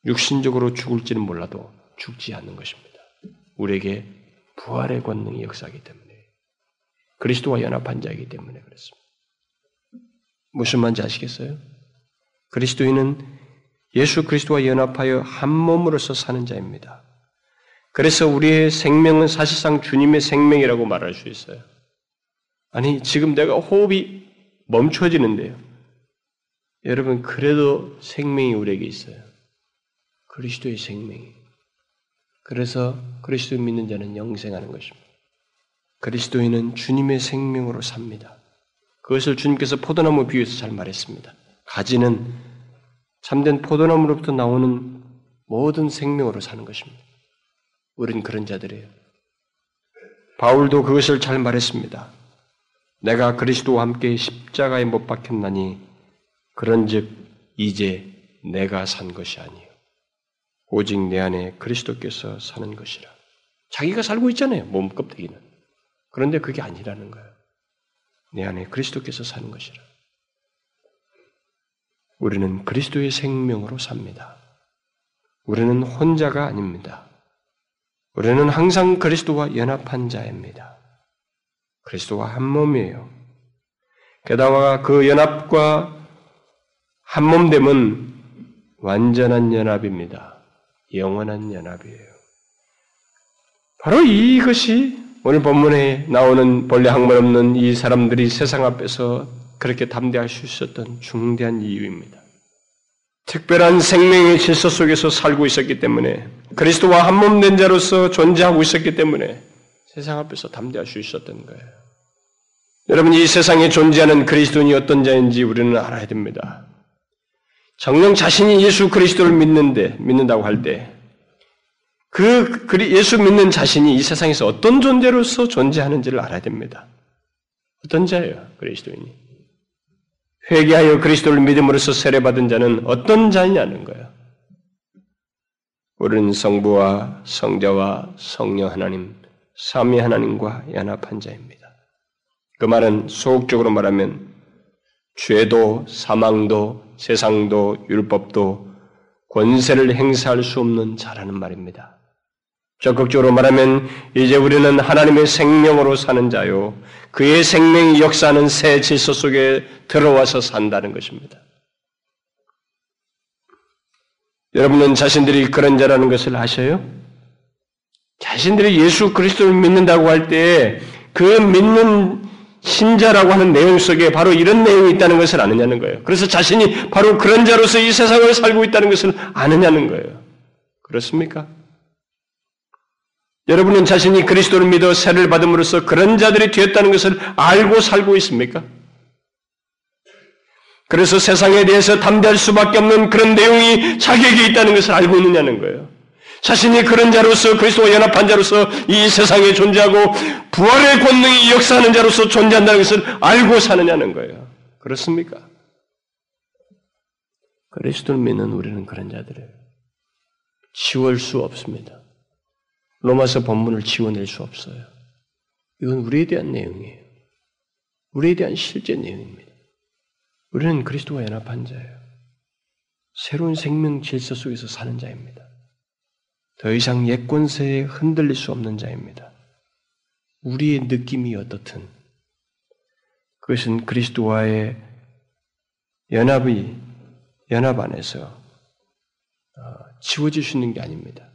육신적으로 죽을지는 몰라도 죽지 않는 것입니다. 우리에게 부활의 권능이 역사하기 때문에 그리스도와 연합한 자이기 때문에 그렇습니다. 무슨 말인지 아시겠어요? 그리스도인은 예수 그리스도와 연합하여 한 몸으로서 사는 자입니다. 그래서 우리의 생명은 사실상 주님의 생명이라고 말할 수 있어요. 아니, 지금 내가 호흡이 멈춰지는데요. 여러분, 그래도 생명이 우리에게 있어요. 그리스도의 생명이. 그래서 그리스도 믿는 자는 영생하는 것입니다. 그리스도인은 주님의 생명으로 삽니다. 그것을 주님께서 포도나무 비유에서 잘 말했습니다. 가지는 참된 포도나무로부터 나오는 모든 생명으로 사는 것입니다. 우리는 그런 자들이에요. 바울도 그것을 잘 말했습니다. 내가 그리스도와 함께 십자가에 못 박혔나니 그런즉 이제 내가 산 것이 아니요 오직 내 안에 그리스도께서 사는 것이라. 자기가 살고 있잖아요. 몸 껍데기는. 그런데 그게 아니라는 거예요. 내 안에 그리스도께서 사는 것이라. 우리는 그리스도의 생명으로 삽니다. 우리는 혼자가 아닙니다. 우리는 항상 그리스도와 연합한 자입니다. 그리스도와 한 몸이에요. 게다가 그 연합과 한 몸됨은 완전한 연합입니다. 영원한 연합이에요. 바로 이것이 오늘 본문에 나오는 본래 학문 없는 이 사람들이 세상 앞에서 그렇게 담대할 수 있었던 중대한 이유입니다. 특별한 생명의 질서 속에서 살고 있었기 때문에 그리스도와 한몸된 자로서 존재하고 있었기 때문에 세상 앞에서 담대할 수 있었던 거예요. 여러분 이 세상에 존재하는 그리스도인이 어떤 자인지 우리는 알아야 됩니다. 정령 자신이 예수 그리스도를 믿는데 믿는다고 할 때 그 예수 믿는 자신이 이 세상에서 어떤 존재로서 존재하는지를 알아야 됩니다. 어떤 자예요, 그리스도인이? 회개하여 그리스도를 믿음으로써 세례받은 자는 어떤 자냐는 거예요. 우리는 성부와 성자와 성령 하나님, 삼위 하나님과 연합한 자입니다. 그 말은 소극적으로 말하면 죄도 사망도 세상도 율법도 권세를 행사할 수 없는 자라는 말입니다. 적극적으로 말하면 이제 우리는 하나님의 생명으로 사는 자요. 그의 생명이 역사하는 새 질서 속에 들어와서 산다는 것입니다. 여러분은 자신들이 그런 자라는 것을 아셔요? 자신들이 예수 그리스도를 믿는다고 할 때 그 믿는 신자라고 하는 내용 속에 바로 이런 내용이 있다는 것을 아느냐는 거예요. 그래서 자신이 바로 그런 자로서 이 세상을 살고 있다는 것을 아느냐는 거예요. 그렇습니까? 여러분은 자신이 그리스도를 믿어 세를 받음으로써 그런 자들이 되었다는 것을 알고 살고 있습니까? 그래서 세상에 대해서 담대할 수밖에 없는 그런 내용이 자격이 있다는 것을 알고 있느냐는 거예요. 자신이 그런 자로서 그리스도와 연합한 자로서 이 세상에 존재하고 부활의 권능이 역사하는 자로서 존재한다는 것을 알고 사느냐는 거예요. 그렇습니까? 그리스도를 믿는 우리는 그런 자들이에요. 지울 수 없습니다. 로마서 본문을 지워낼 수 없어요. 이건 우리에 대한 내용이에요. 우리에 대한 실제 내용입니다. 우리는 그리스도와 연합한 자예요. 새로운 생명 질서 속에서 사는 자입니다. 더 이상 옛 권세에 흔들릴 수 없는 자입니다. 우리의 느낌이 어떻든 그것은 그리스도와의 연합이 연합 안에서 어, 지워질 수 있는 게 아닙니다.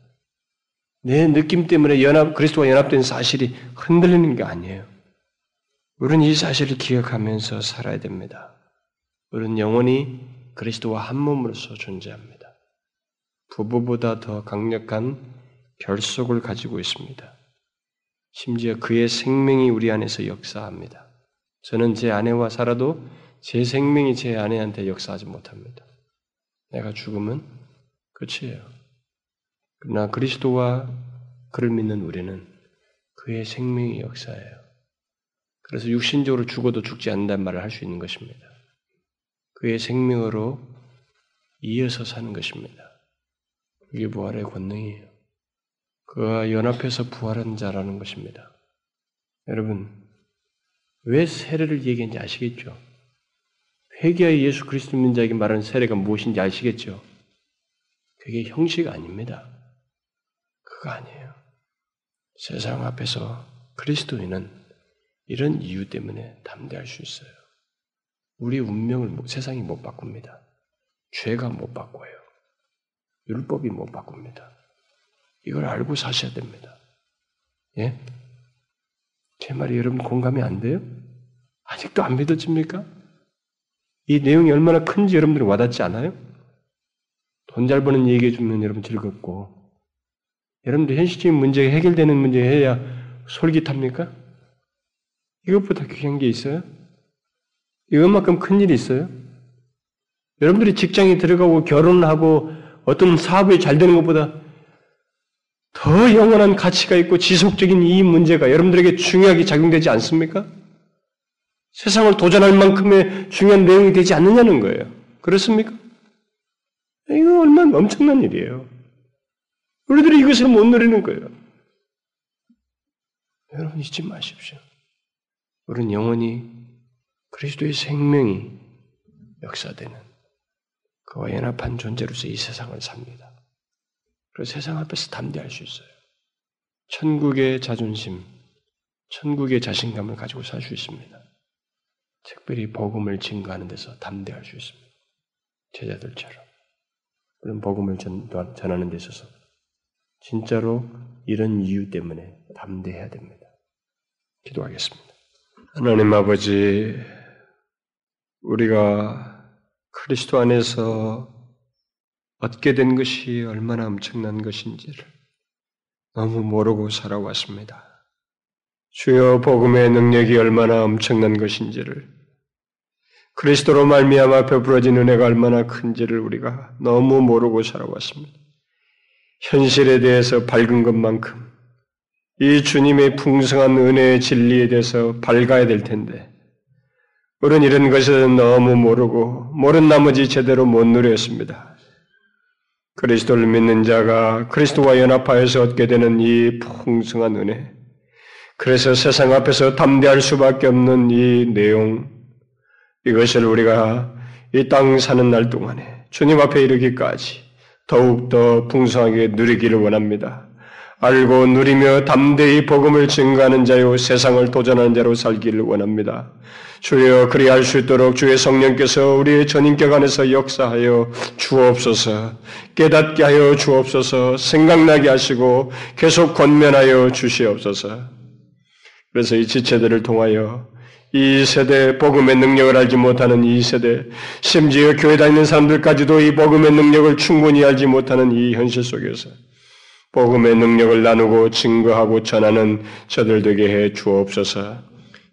내 느낌 때문에 연합 그리스도와 연합된 사실이 흔들리는 게 아니에요. 우리는 이 사실을 기억하면서 살아야 됩니다. 우리는 영원히 그리스도와 한 몸으로서 존재합니다. 부부보다 더 강력한 결속을 가지고 있습니다. 심지어 그의 생명이 우리 안에서 역사합니다. 저는 제 아내와 살아도 제 생명이 제 아내한테 역사하지 못합니다. 내가 죽으면 끝이에요. 그러나 그리스도와 그를 믿는 우리는 그의 생명이 역사해요. 그래서 육신적으로 죽어도 죽지 않는다는 말을 할 수 있는 것입니다. 그의 생명으로 이어서 사는 것입니다. 이게 부활의 권능이에요. 그와 연합해서 부활한 자라는 것입니다. 여러분, 왜 세례를 얘기했는지 아시겠죠? 회개하여 예수 그리스도 믿는 자에게 말하는 세례가 무엇인지 아시겠죠? 그게 형식 아닙니다. 그거 아니에요. 세상 앞에서 그리스도인은 이런 이유 때문에 담대할 수 있어요. 우리 운명을 세상이 못 바꿉니다. 죄가 못 바꿔요. 율법이 못 바꿉니다. 이걸 알고 사셔야 됩니다. 예? 제 말이 여러분 공감이 안 돼요? 아직도 안 믿어집니까? 이 내용이 얼마나 큰지 여러분들이 와닿지 않아요? 돈 잘 버는 얘기해 주면 여러분 즐겁고, 여러분들 현실적인 문제가 해결되는 문제 해야 솔깃합니까? 이것보다 귀한 게 있어요? 이것만큼 큰 일이 있어요? 여러분들이 직장에 들어가고 결혼하고 어떤 사업이 잘 되는 것보다 더 영원한 가치가 있고 지속적인 이 문제가 여러분들에게 중요하게 작용되지 않습니까? 세상을 도전할 만큼의 중요한 내용이 되지 않느냐는 거예요. 그렇습니까? 이거 얼마나 엄청난 일이에요. 우리들이 이것을 못 누리는 거예요. 여러분 잊지 마십시오. 우리는 영원히 그리스도의 생명이 역사되는 그와 연합한 존재로서 이 세상을 삽니다. 그래서 세상 앞에서 담대할 수 있어요. 천국의 자존심, 천국의 자신감을 가지고 살 수 있습니다. 특별히 복음을 증거하는 데서 담대할 수 있습니다. 제자들처럼. 그런 복음을 전, 전하는 데 있어서 진짜로 이런 이유 때문에 담대해야 됩니다. 기도하겠습니다. 하나님 아버지, 우리가 그리스도 안에서 얻게 된 것이 얼마나 엄청난 것인지를 너무 모르고 살아왔습니다. 주여 복음의 능력이 얼마나 엄청난 것인지를 그리스도로 말미암아 베풀어진 은혜가 얼마나 큰지를 우리가 너무 모르고 살아왔습니다. 현실에 대해서 밝은 것만큼 이 주님의 풍성한 은혜의 진리에 대해서 밝아야 될 텐데 우리는 이런 것을 너무 모르고 모른 나머지 제대로 못 누렸습니다. 그리스도를 믿는 자가 그리스도와 연합하여서 얻게 되는 이 풍성한 은혜, 그래서 세상 앞에서 담대할 수밖에 없는 이 내용, 이것을 우리가 이 땅 사는 날 동안에 주님 앞에 이르기까지 더욱더 풍성하게 누리기를 원합니다. 알고 누리며 담대히 복음을 증가하는 자요 세상을 도전하는 자로 살기를 원합니다. 주여 그리할 수 있도록 주의 성령께서 우리의 전인격 안에서 역사하여 주옵소서. 깨닫게 하여 주옵소서. 생각나게 하시고 계속 권면하여 주시옵소서. 그래서 이 지체들을 통하여 이 세대 복음의 능력을 알지 못하는 이 세대 심지어 교회 다니는 사람들까지도 이 복음의 능력을 충분히 알지 못하는 이 현실 속에서 복음의 능력을 나누고 증거하고 전하는 저들 되게 해 주옵소서.